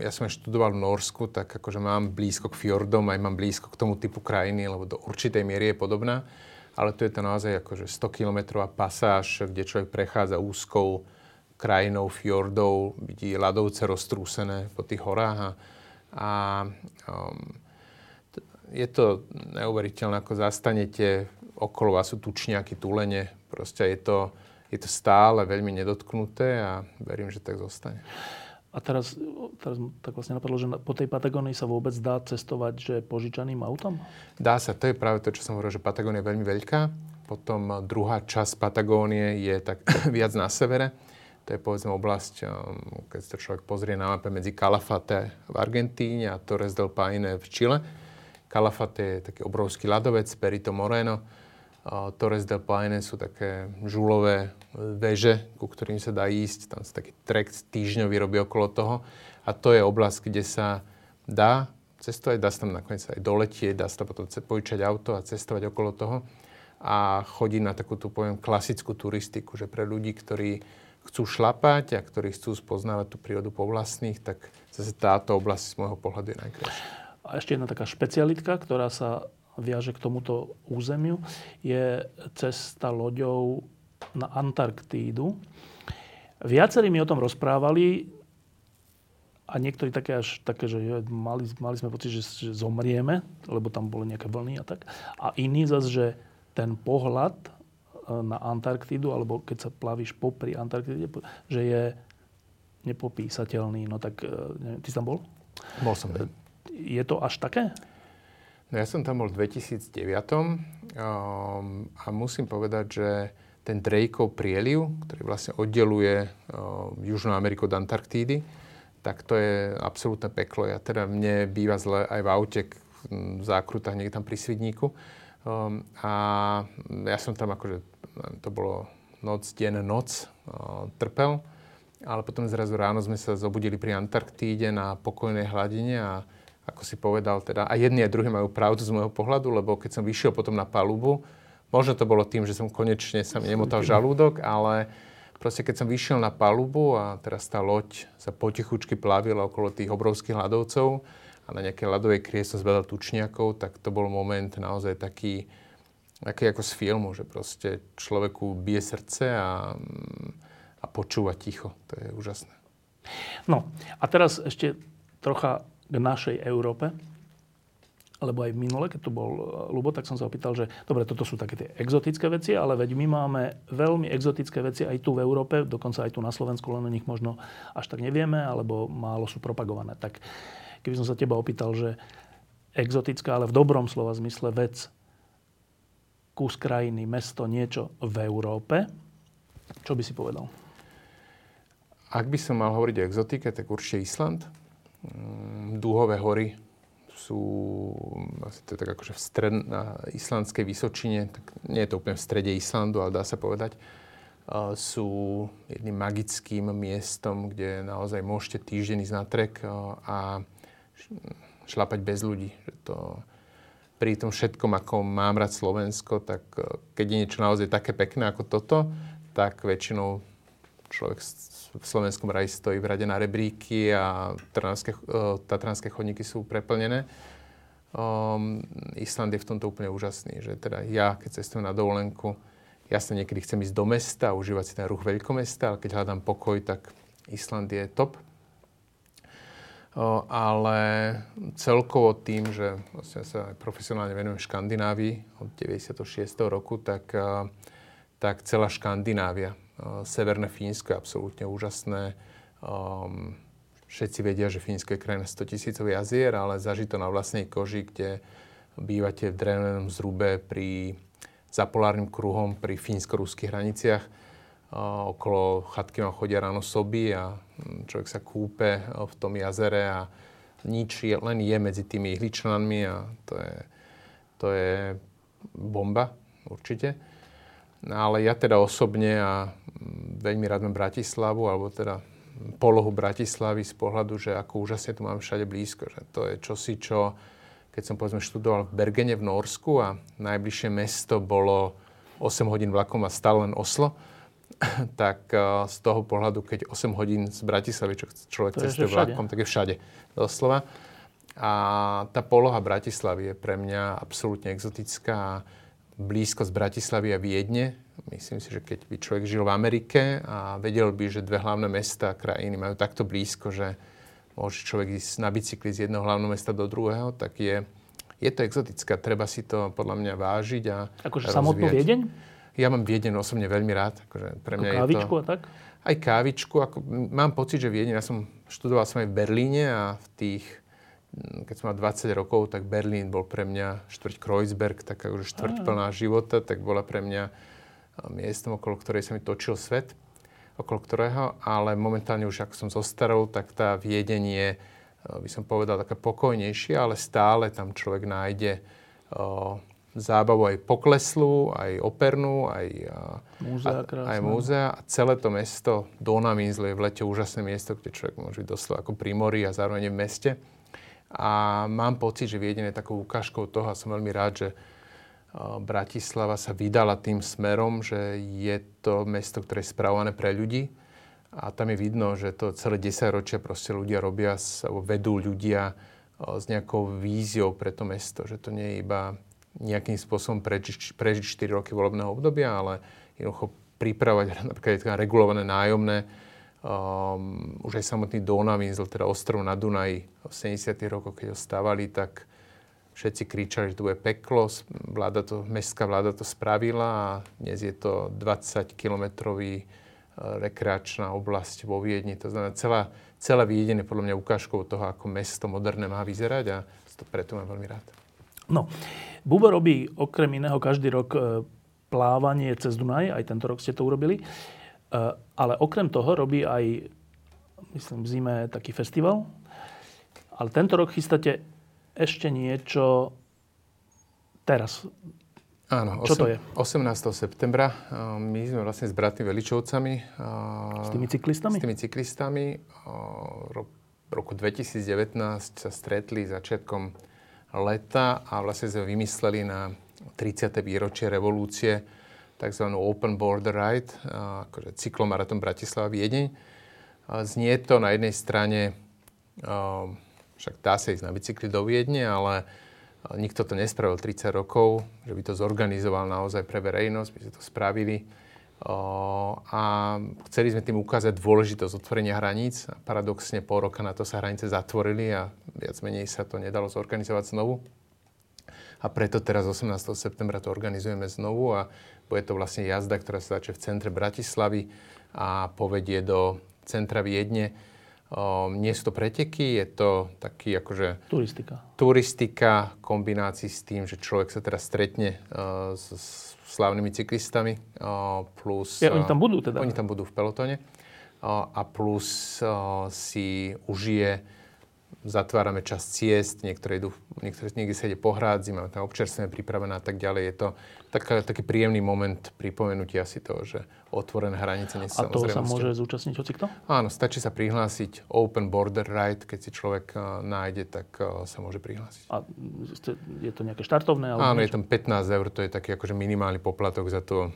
B: Ja som aj študoval v Norsku, tak akože mám blízko k fjordom, aj mám blízko k tomu typu krajiny, lebo do určitej miery je podobná. Ale tu je to naozaj akože 100-kilometrová pasáž, kde človek prechádza úzkou krajinou fjordov, vidí ľadovce roztrúsené po tých horách a, um, je to neuveriteľné, ako zastanete, okolo vás sú tučniaky, tulene, proste je to, je to stále veľmi nedotknuté a verím, že tak zostane.
A: A teraz, teraz tak vlastne napadlo, že po tej Patagónii sa vôbec dá cestovať že požičaným autom?
B: Dá sa, to je práve to, čo som hovoril, že Patagónia je veľmi veľká. Potom druhá časť Patagónie je tak viac na severe. To je povedzme oblasť, um, keď sa človek pozrie na mape medzi Calafate v Argentíne a Torres del Paine v Čile. Calafate je taký obrovský ľadovec, Perito Moreno Torres del Paine sú také žulové veže, ku ktorým sa dá ísť. Tam sa taký trek týždňový robí okolo toho. A to je oblasť, kde sa dá cestovať, dá sa tam nakoniec aj doletieť, dá sa potom požičať auto a cestovať okolo toho. A chodí na takú tú, poviem, klasickú turistiku, že pre ľudí, ktorí chcú šlapať a ktorí chcú spoznávať tú prírodu po vlastných, tak zase táto oblasť z môjho pohľadu je najkrajšia.
A: A ešte jedna taká špecialitka, ktorá sa viaže k tomuto územiu, je cesta loďou na Antarktídu. Viacerí mi o tom rozprávali a niektorí také až také, že mali, mali sme pocit, že, že zomrieme, lebo tam boli nejaké vlny a tak. A iní zase, že ten pohľad e, na Antarktídu, alebo keď sa plavíš popri Antarktíde, že je nepopísateľný. No tak, e, neviem, ty si tam bol?
B: Bol som. E,
A: je to až také?
B: No ja som tam bol v 2009 um, a musím povedať, že ten Drakeov prieliv, ktorý vlastne oddeluje um, Južnú Ameriku od Antarktídy, tak to je absolútne peklo. Ja teda mne býva zle aj v aute v zákrutách niekde tam pri Svidníku. Um, a ja som tam akože, to bolo noc, deň, noc, uh, trpel. Ale potom zrazu ráno sme sa zobudili pri Antarktíde na pokojnej hladine a ako si povedal, teda, a jedni aj druhí majú pravdu z môjho pohľadu, lebo keď som vyšiel potom na palubu, možno to bolo tým, že som konečne sa mi nemotal žalúdok, ale Proste keď som vyšiel na palubu a teraz tá loď sa potichučky plavila okolo tých obrovských ľadovcov a na nejakej ľadovej krie som zbadal tučniakov, tak to bol moment naozaj taký, taký ako z filmu, že proste človeku bije srdce a, a počúva ticho. To je úžasné.
A: No a teraz ešte trocha k našej Európe lebo aj minule, keď tu bol e, Lubo, tak som sa opýtal, že dobre, toto sú také tie exotické veci, ale veď my máme veľmi exotické veci aj tu v Európe, dokonca aj tu na Slovensku, len o nich možno až tak nevieme, alebo málo sú propagované. Tak keby som sa teba opýtal, že exotická, ale v dobrom slova zmysle vec, kus krajiny, mesto, niečo v Európe, čo by si povedal?
B: Ak by som mal hovoriť o exotike, tak určite Island. Mm, Dúhové hory, sú asi to tak akože v stred, na islandskej Vysočine, tak nie je to úplne v strede Islandu, ale dá sa povedať, sú jedným magickým miestom, kde naozaj môžete týždeň ísť na trek a šlapať bez ľudí. Že to, pri tom všetkom, ako mám rád Slovensko, tak uh, keď je niečo naozaj také pekné ako toto, tak väčšinou človek v slovenskom raji stojí v rade na rebríky a trnavské, uh, tatranské chodníky sú preplnené. Um, Island je v tomto úplne úžasný, že teda ja, keď cestujem na dovolenku, jasne niekedy chcem ísť do mesta, užívať si ten ruch veľkomesta, ale keď hľadám pokoj, tak Island je top. Uh, ale celkovo tým, že vlastne sa profesionálne venujem Škandinávii od 96. roku, tak, uh, tak celá Škandinávia Severné Fínsko je absolútne úžasné. Um, všetci vedia, že Fínsko je krajina 100 tisícov jazier, ale zažiť to na vlastnej koži, kde bývate v drevenom zrube pri za polárnym kruhom pri fínsko-ruských hraniciach. Uh, okolo chatky vám chodia ráno soby a hm, človek sa kúpe eh, v tom jazere a nič je, len je medzi tými ihličnanmi a to je, to je bomba určite. No, ale ja teda osobne a veľmi rád mám Bratislavu, alebo teda polohu Bratislavy z pohľadu, že ako úžasne tu mám všade blízko. Že to je čosi, čo keď som povedzme študoval v Bergene v Norsku a najbližšie mesto bolo 8 hodín vlakom a stále len Oslo, tak eh, z toho pohľadu, keď 8 hodín z Bratislavy, čo človek cestuje vlakom, tak je všade doslova. A tá poloha Bratislavy je pre mňa absolútne exotická blízko z Bratislavy a Viedne. Myslím si, že keď by človek žil v Amerike a vedel by, že dve hlavné mesta a krajiny majú takto blízko, že môže človek ísť na bicykli z jedného hlavného mesta do druhého, tak je, je to exotické. Treba si to podľa mňa vážiť a
A: Akože samotnú Viedeň?
B: Ja mám Viedeň osobne veľmi rád. Akože
A: pre mňa kávičku je to... a tak?
B: Aj kávičku. Ako, mám pocit, že Viedeň, ja som študoval som aj v Berlíne a v tých keď som mal 20 rokov, tak Berlín bol pre mňa štvrť Kreuzberg, taká už štvrť plná života, tak bola pre mňa miestom, okolo ktorej sa mi točil svet, okolo ktorého, ale momentálne už ako som zostarol, tak tá Viedeň je, by som povedal, taká pokojnejšia, ale stále tam človek nájde zábavu aj pokleslú, aj opernú, aj
A: múzea,
B: a, aj múzea. A celé to mesto Donaminsle je v lete úžasné miesto, kde človek môže byť doslova ako pri mori a zároveň v meste. A mám pocit, že Viedeň je takou ukážkou toho a som veľmi rád, že Bratislava sa vydala tým smerom, že je to mesto, ktoré je spravované pre ľudí, A tam je vidno, že to celé 10 ročia proste ľudia robia, vedú ľudia s nejakou víziou pre to mesto. Že to nie je iba nejakým spôsobom prežiť, prežiť 4 roky volebného obdobia, ale jednoducho pripravať napríklad regulované nájomné. Um, už aj samotný Donavinzel, teda ostrov na Dunaji v 70. rokoch, keď ho stavali, tak všetci kričali, že to bude peklo. Vláda to, mestská vláda to spravila a dnes je to 20-kilometrový rekreačná oblasť vo Viedni. To znamená, celá, celé Viedeň je podľa mňa ukážkou toho, ako mesto moderné má vyzerať a to preto mám veľmi rád.
A: No, Bubo robí okrem iného každý rok e, plávanie cez Dunaj, aj tento rok ste to urobili, e, ale okrem toho robí aj, myslím, v zime taký festival, ale tento rok chystáte ešte niečo teraz.
B: Áno,
A: Čo 8, to je?
B: 18. septembra. My sme vlastne s bratmi Veličovcami.
A: S tými cyklistami?
B: S tými cyklistami. V roku 2019 sa stretli začiatkom leta a vlastne sme vymysleli na 30. výročie revolúcie tzv. Open Border Ride, akože cyklomaraton Bratislava Viedeň. Znie to na jednej strane, však dá sa ísť na bicykli do Viedne, ale Nikto to nespravil 30 rokov, že by to zorganizoval naozaj pre verejnosť, by sme to spravili. A chceli sme tým ukázať dôležitosť otvorenia hraníc. Paradoxne pol roka na to sa hranice zatvorili a viac menej sa to nedalo zorganizovať znovu. A preto teraz 18. septembra to organizujeme znovu a bude to vlastne jazda, ktorá sa začne v centre Bratislavy a povedie do centra Viedne Um, nie sú to preteky, je to taký akože...
A: Turistika.
B: Turistika v kombinácii s tým, že človek sa teraz stretne uh, s, s slavnými cyklistami. Uh, plus,
A: ja, oni tam budú teda?
B: Oni tam budú v pelotone. Uh, a plus uh, si užije zatvárame časť ciest, niektoré idú, niektoré, niekde sa ide po hrádzi, máme tam občerstvené pripravené a tak ďalej. Je to taká, taký príjemný moment pripomenutia si toho, že otvorené hranice nie
A: sú A toho sa môže zúčastniť hoci kto?
B: Áno, stačí sa prihlásiť Open Border Ride, keď si človek uh, nájde, tak uh, sa môže prihlásiť.
A: A je to nejaké štartovné?
B: Áno, niečo? je tam 15 eur, to je taký akože minimálny poplatok za to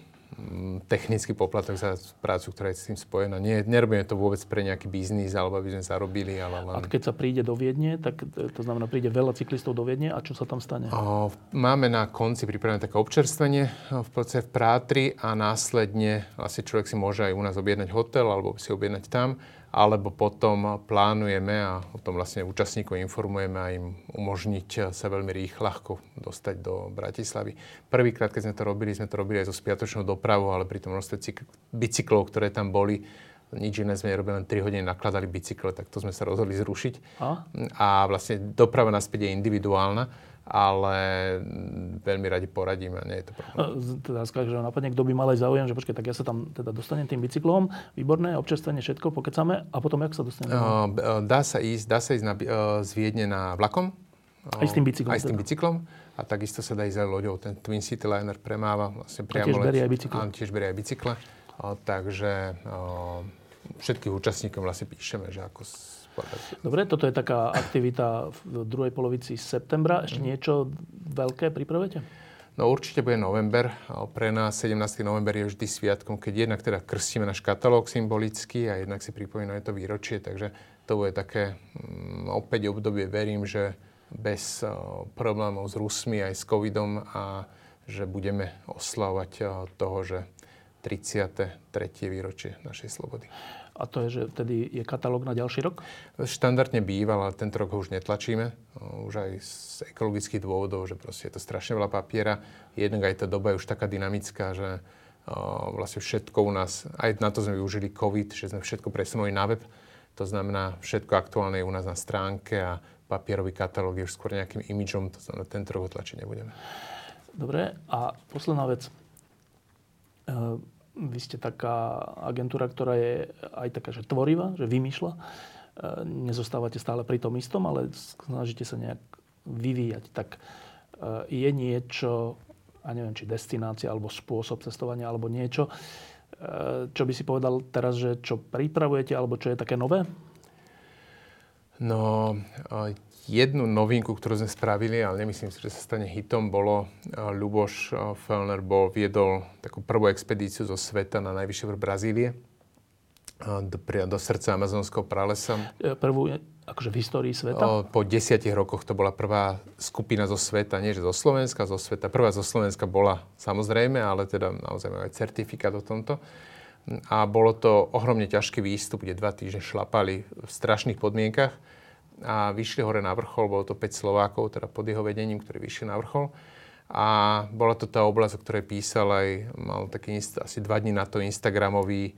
B: technický poplatok za prácu, ktorá je s tým spojená. Nie, nerobíme to vôbec pre nejaký biznis, alebo aby sme zarobili, ale len...
A: A keď sa príde do Viedne, tak to znamená, príde veľa cyklistov do Viedne a čo sa tam stane?
B: O, máme na konci pripravené také občerstvenie v podstate v Prátri a následne vlastne človek si môže aj u nás objednať hotel alebo si objednať tam alebo potom plánujeme a o tom vlastne účastníkov informujeme a im umožniť sa veľmi rýchlo dostať do Bratislavy. Prvýkrát, keď sme to robili, sme to robili aj so spiatočnou dopravou, ale pri tom množstve bicyklov, ktoré tam boli, nič iné sme nerobili, len 3 hodiny nakladali bicykle, tak to sme sa rozhodli zrušiť. A, a vlastne doprava naspäť je individuálna ale veľmi radi poradíme, nie je to problém.
A: Teda že napadne, kto by mal aj záujem, že počkaj, tak ja sa tam teda dostanem tým bicyklom, výborné, občerstvenie, všetko, pokecame a potom jak sa dostanem?
B: Uh, dá sa ísť, dá sa ísť na, uh, z Viedne na vlakom.
A: Aj s tým bicyklom?
B: Aj s tým teda. bicyklom. A takisto sa dá ísť aj loďou. Ten Twin City Liner premáva vlastne priamo. A
A: tiež berie aj bicykle.
B: Áno, tiež berie aj bicykle. Uh, takže uh, všetkých účastníkov vlastne píšeme, že ako
A: Dobre, toto je taká aktivita v druhej polovici septembra. Ešte mhm. niečo veľké pripravujete?
B: No určite bude november. Pre nás 17. november je vždy sviatkom, keď jednak teda krstíme náš katalóg symbolicky a jednak si pripomíname to výročie, takže to bude také um, opäť obdobie, verím, že bez uh, problémov s Rusmi aj s covidom a že budeme oslavovať uh, toho, že 33. výročie našej slobody.
A: A to je, že vtedy je katalóg na ďalší rok?
B: Štandardne býva, ale tento rok ho už netlačíme. Už aj z ekologických dôvodov, že proste je to strašne veľa papiera. Jednak aj tá doba je už taká dynamická, že vlastne všetko u nás, aj na to sme využili COVID, že sme všetko presunuli na web. To znamená, všetko aktuálne je u nás na stránke a papierový katalóg je už skôr nejakým imidžom, to znamená, tento rok ho tlačiť nebudeme.
A: Dobre, a posledná vec. Vy ste taká agentúra, ktorá je aj taká, že tvorivá, že vymýšľa. E, nezostávate stále pri tom istom, ale snažíte sa nejak vyvíjať. Tak e, je niečo, a neviem, či destinácia, alebo spôsob cestovania, alebo niečo, e, čo by si povedal teraz, že čo pripravujete, alebo čo je také nové?
B: No, jednu novinku, ktorú sme spravili, ale nemyslím si, že sa stane hitom, bolo Luboš Fellner bol, viedol takú prvú expedíciu zo sveta na najvyššie vrch Brazílie. do, do srdca amazonského pralesa.
A: Prvú akože v histórii sveta?
B: Po desiatich rokoch to bola prvá skupina zo sveta, nie že zo Slovenska, zo sveta. Prvá zo Slovenska bola samozrejme, ale teda naozaj aj certifikát o tomto. A bolo to ohromne ťažký výstup, kde dva týždne šlapali v strašných podmienkach a vyšli hore na vrchol, bolo to 5 Slovákov, teda pod jeho vedením, ktorí vyšli na vrchol. A bola to tá oblasť, o ktorej písal aj, mal taký asi dva dní na to Instagramový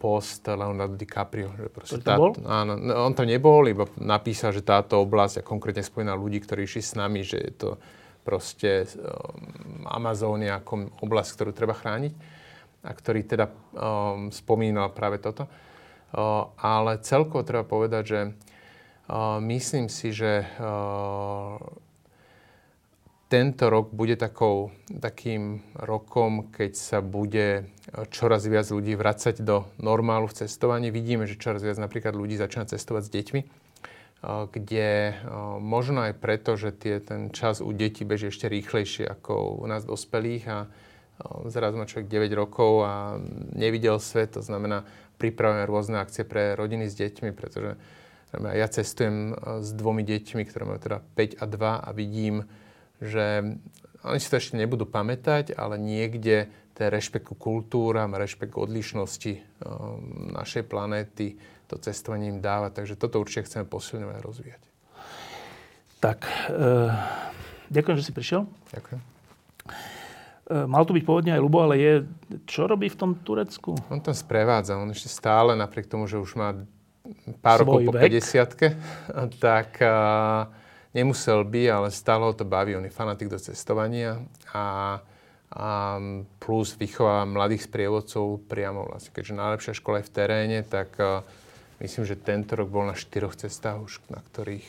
B: post Leonardo DiCaprio. Že
A: proste tá, bol?
B: Áno, no, on tam nebol, iba napísal, že táto oblasť, a konkrétne spomínal ľudí, ktorí išli s nami, že je to proste um, Amazónia ako oblasť, ktorú treba chrániť a ktorý teda um, spomínal práve toto. Uh, ale celkovo treba povedať, že myslím si, že tento rok bude takou, takým rokom, keď sa bude čoraz viac ľudí vracať do normálu v cestovaní. Vidíme, že čoraz viac napríklad ľudí začína cestovať s deťmi, kde možno aj preto, že tie, ten čas u detí beží ešte rýchlejšie ako u nás dospelých a zrazu má človek 9 rokov a nevidel svet, to znamená, pripravujeme rôzne akcie pre rodiny s deťmi, pretože ja cestujem e, s dvomi deťmi, ktoré majú teda 5 a 2 a vidím, že oni si to ešte nebudú pamätať, ale niekde ten rešpekt ku kultúram, rešpekt k odlišnosti e, našej planéty, to cestovanie im dáva. Takže toto určite chceme posilňovať a rozvíjať.
A: Tak, e, ďakujem, že si prišiel.
B: Ďakujem.
A: Mal tu byť pôvodne aj Lubo, ale je... Čo robí v tom Turecku?
B: On tam sprevádza. On ešte stále, napriek tomu, že už má pár rokov po 50 tak uh, nemusel by, ale stále ho to baví. On je fanatik do cestovania a, a plus vychová mladých sprievodcov priamo vlastne. Keďže najlepšia škola je v teréne, tak uh, myslím, že tento rok bol na štyroch cestách už, na ktorých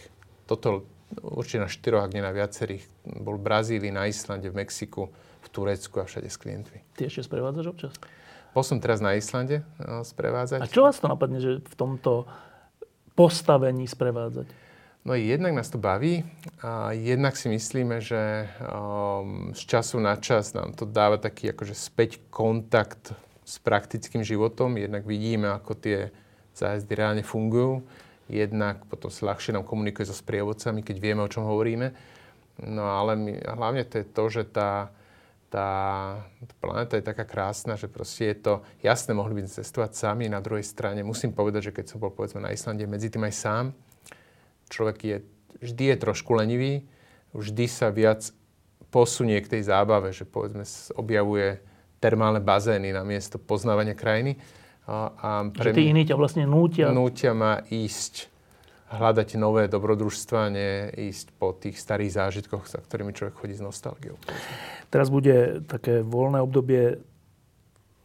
B: toto určite na štyroch, ak nie na viacerých. Bol v Brazílii, na Islande, v Mexiku, v Turecku a všade s klientmi.
A: Ty ešte sprevádzaš občas?
B: Bol som teraz na Islande no, sprevádzať.
A: A čo vás to napadne, že v tomto postavení sprevádzať?
B: No jednak nás to baví a jednak si myslíme, že um, z času na čas nám to dáva taký akože späť kontakt s praktickým životom. Jednak vidíme, ako tie zájazdy reálne fungujú. Jednak potom sa ľahšie nám komunikuje so sprievodcami, keď vieme, o čom hovoríme. No ale my, hlavne to je to, že tá, tá, tá planéta je taká krásna, že proste je to jasné, mohli by cestovať sami. Na druhej strane musím povedať, že keď som bol povedzme na Islande, medzi tým aj sám, človek je, vždy je trošku lenivý, vždy sa viac posunie k tej zábave, že povedzme objavuje termálne bazény na miesto poznávania krajiny.
A: A, a pre že tí iní ťa vlastne nútia?
B: Nútia ma ísť hľadať nové dobrodružstva, nie ísť po tých starých zážitkoch, za ktorými človek chodí s nostalgiou.
A: Teraz bude také voľné obdobie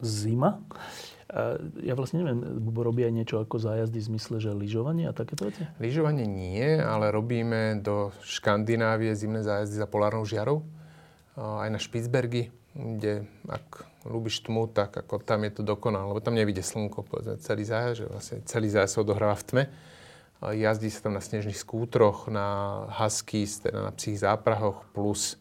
A: zima. Ja vlastne neviem, Bubo robí aj niečo ako zájazdy v zmysle, že lyžovanie a takéto veci?
B: Lyžovanie nie, ale robíme do Škandinávie zimné zájazdy za polárnou žiarou. Aj na Špicbergy, kde ak ľúbiš tmu, tak ako tam je to dokonalé, lebo tam nevidie slnko, povedzme, celý zájazd, že vlastne celý zájazd sa odohráva v tme jazdí sa tam na snežných skútroch, na huskies, teda na psích záprahoch, plus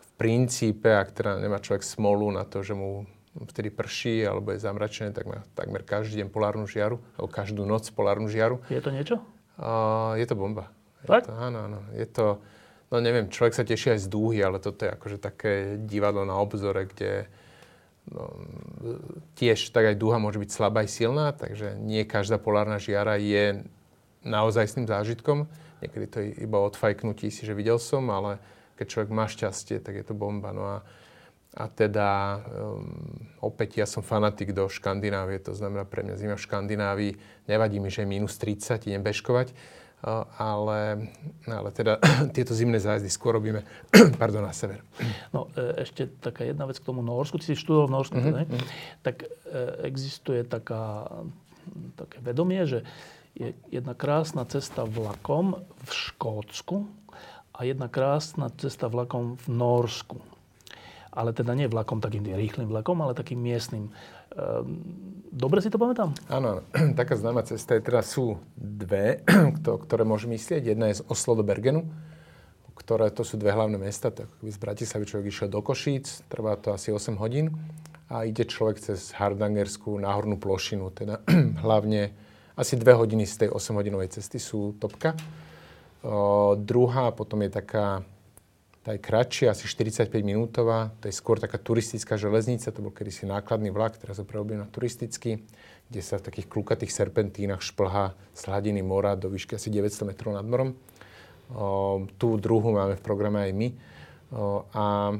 B: v princípe, ak teda nemá človek smolu na to, že mu vtedy prší alebo je zamračené, tak má takmer každý deň polárnu žiaru, alebo každú noc polárnu žiaru.
A: Je to niečo?
B: Uh, je to bomba.
A: Tak?
B: Je to, áno, áno. Je to, no neviem, človek sa teší aj z dúhy, ale toto je akože také divadlo na obzore, kde no, tiež tak aj dúha môže byť slabá aj silná, takže nie každá polárna žiara je naozajstným zážitkom. Niekedy to je iba odfajknutí si, že videl som, ale keď človek má šťastie, tak je to bomba. No a, a teda um, opäť ja som fanatik do Škandinávie, to znamená pre mňa zima v Škandinávii, nevadí mi, že je minus 30, idem bežkovať, uh, ale, ale teda tieto zimné zájazdy skôr robíme pardon, na sever.
A: No e, ešte taká jedna vec k tomu Norsku. Ty si študoval v Norsku, mm-hmm. ne? tak e, existuje taká, také vedomie, že je jedna krásna cesta vlakom v Škótsku a jedna krásna cesta vlakom v Norsku. Ale teda nie vlakom takým rýchlým vlakom, ale takým miestnym. Ehm, dobre si to pamätám?
B: Áno, taká známa cesta je teda sú dve, ktoré môžem myslieť. Jedna je z Oslo do Bergenu, ktoré to sú dve hlavné mesta. Tak z Bratislavy človek išiel do Košíc, trvá to asi 8 hodín. a ide človek cez Hardangerskú náhornú plošinu, teda hlavne asi dve hodiny z tej 8-hodinovej cesty sú topka. O, druhá potom je taká, tá je kratšia, asi 45 minútová, to je skôr taká turistická železnica, to bol kedysi nákladný vlak, teraz ho prerobil na turistický, kde sa v takých klukatých serpentínach šplhá z hladiny mora do výšky asi 900 metrov nad morom. O, tú druhú máme v programe aj my. O, a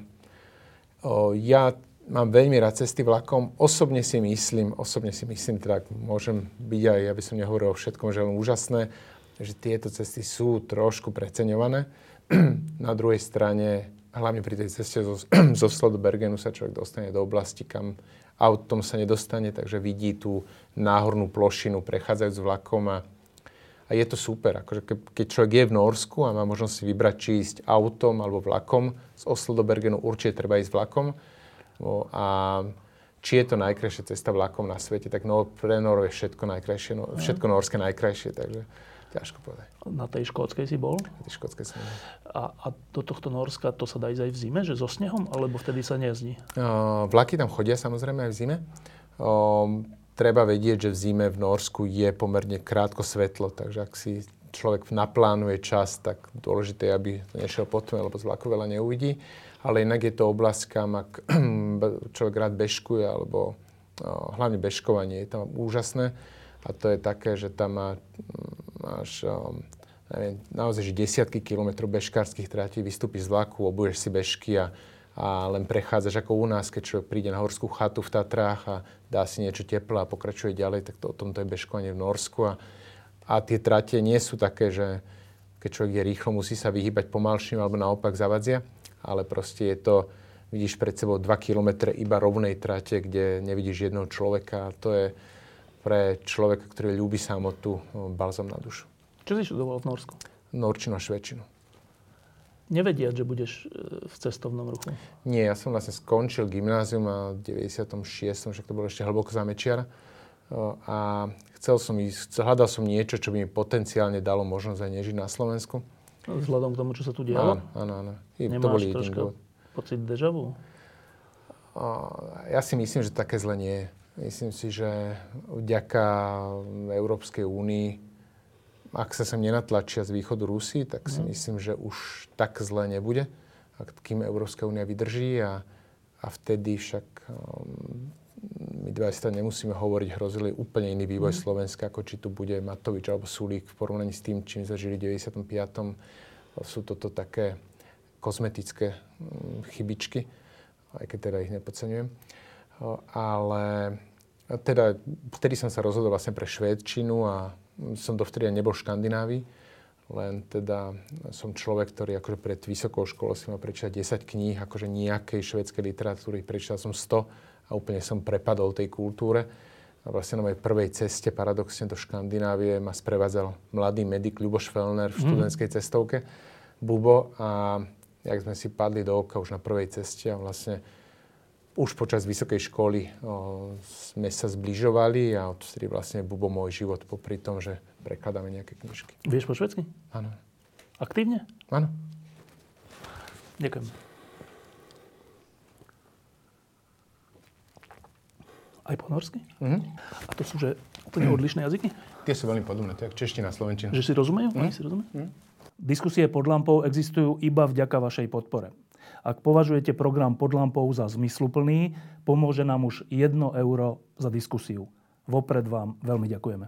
B: o, ja mám veľmi rád cesty vlakom. Osobne si myslím, osobne si myslím, teda môžem byť aj, ja by som nehovoril o všetkom, že len úžasné, že tieto cesty sú trošku preceňované. Na druhej strane, hlavne pri tej ceste zo, zo Oslo do Bergenu sa človek dostane do oblasti, kam autom sa nedostane, takže vidí tú náhornú plošinu prechádzajúc vlakom a, a je to super. Akože ke, keď človek je v Norsku a má možnosť si vybrať, či ísť autom alebo vlakom, z Oslo do Bergenu určite treba ísť vlakom, a či je to najkrajšia cesta vlakom na svete, tak no, pre Noro je všetko najkrajšie, no, všetko norské najkrajšie, takže ťažko povedať.
A: Na tej škótskej si bol?
B: Na tej škótskej som
A: a, a do tohto Norska to sa dá ísť aj v zime, že so snehom, alebo vtedy sa nejazdí?
B: Uh, vlaky tam chodia samozrejme aj v zime. Uh, treba vedieť, že v zime v Norsku je pomerne krátko svetlo, takže ak si človek naplánuje čas, tak dôležité je, aby nešiel po tme, lebo z vlaku veľa neuvidí ale inak je to oblasť, kam ak človek rád bežkuje, alebo hlavne bežkovanie je tam úžasné. A to je také, že tam má, máš neviem, naozaj že desiatky kilometrov bežkárskych tratí, vystúpiš z vlaku, obuješ si bežky a, a len prechádzaš ako u nás, keď človek príde na horskú chatu v Tatrách a dá si niečo teplé a pokračuje ďalej, tak to, o tomto je bežkovanie v Norsku. A, a tie trate nie sú také, že keď človek je rýchlo, musí sa vyhýbať pomalším alebo naopak zavadzia ale proste je to, vidíš pred sebou 2 km iba rovnej trate, kde nevidíš jedného človeka a to je pre človeka, ktorý ľúbi samotu, balzam na dušu.
A: Čo si študoval v Norsku?
B: Norčinu a švečinu.
A: Nevedia, že budeš e, v cestovnom ruchu?
B: Nie, ja som vlastne skončil gymnázium a v 96. však to bolo ešte hlboko za Mečiar. A chcel som ísť, hľadal som niečo, čo by mi potenciálne dalo možnosť aj nežiť na Slovensku.
A: Vzhľadom k tomu, čo sa tu dialo?
B: Áno, áno, áno.
A: Nemáš to boli troška pocit deja vu?
B: Ja si myslím, že také zle nie je. Myslím si, že vďaka Európskej únii, ak sa sem nenatlačia z východu Rusy, tak si mm. myslím, že už tak zle nebude, ak kým Európska únia vydrží a, a vtedy však um, my dva si nemusíme hovoriť, hrozili úplne iný vývoj mm. Slovenska, ako či tu bude Matovič alebo Sulík v porovnaní s tým, čím sme žili v 95. Sú toto také kozmetické mm, chybičky, aj keď teda ich nepodceňujem. Ale teda vtedy som sa rozhodol vlastne pre švédčinu a som dovtedy nebol v Škandinávii, len teda som človek, ktorý akože pred vysokou školou si mal prečítať 10 kníh, akože nejakej švédskej literatúry, prečítal som 100 a úplne som prepadol tej kultúre. A vlastne na mojej prvej ceste, paradoxne do Škandinávie, ma sprevádzal mladý medic Ľuboš Fellner v mhm. študentskej cestovke Bubo a jak sme si padli do oka už na prvej ceste a vlastne už počas vysokej školy o, sme sa zbližovali a odtedy vlastne Bubo môj život popri tom, že prekladáme nejaké knižky.
A: Vieš po švedsky?
B: Áno.
A: Aktívne?
B: Áno.
A: Ďakujem. Aj po norsky? Mm-hmm. A to sú že úplne odlišné jazyky?
B: Tie sú veľmi podobné, to je čeština, slovenčina.
A: Že si rozumejú? Mm-hmm. Oni si rozumejú? Mm-hmm. Diskusie pod lampou existujú iba vďaka vašej podpore. Ak považujete program pod lampou za zmysluplný, pomôže nám už 1 euro za diskusiu. Vopred vám veľmi ďakujeme.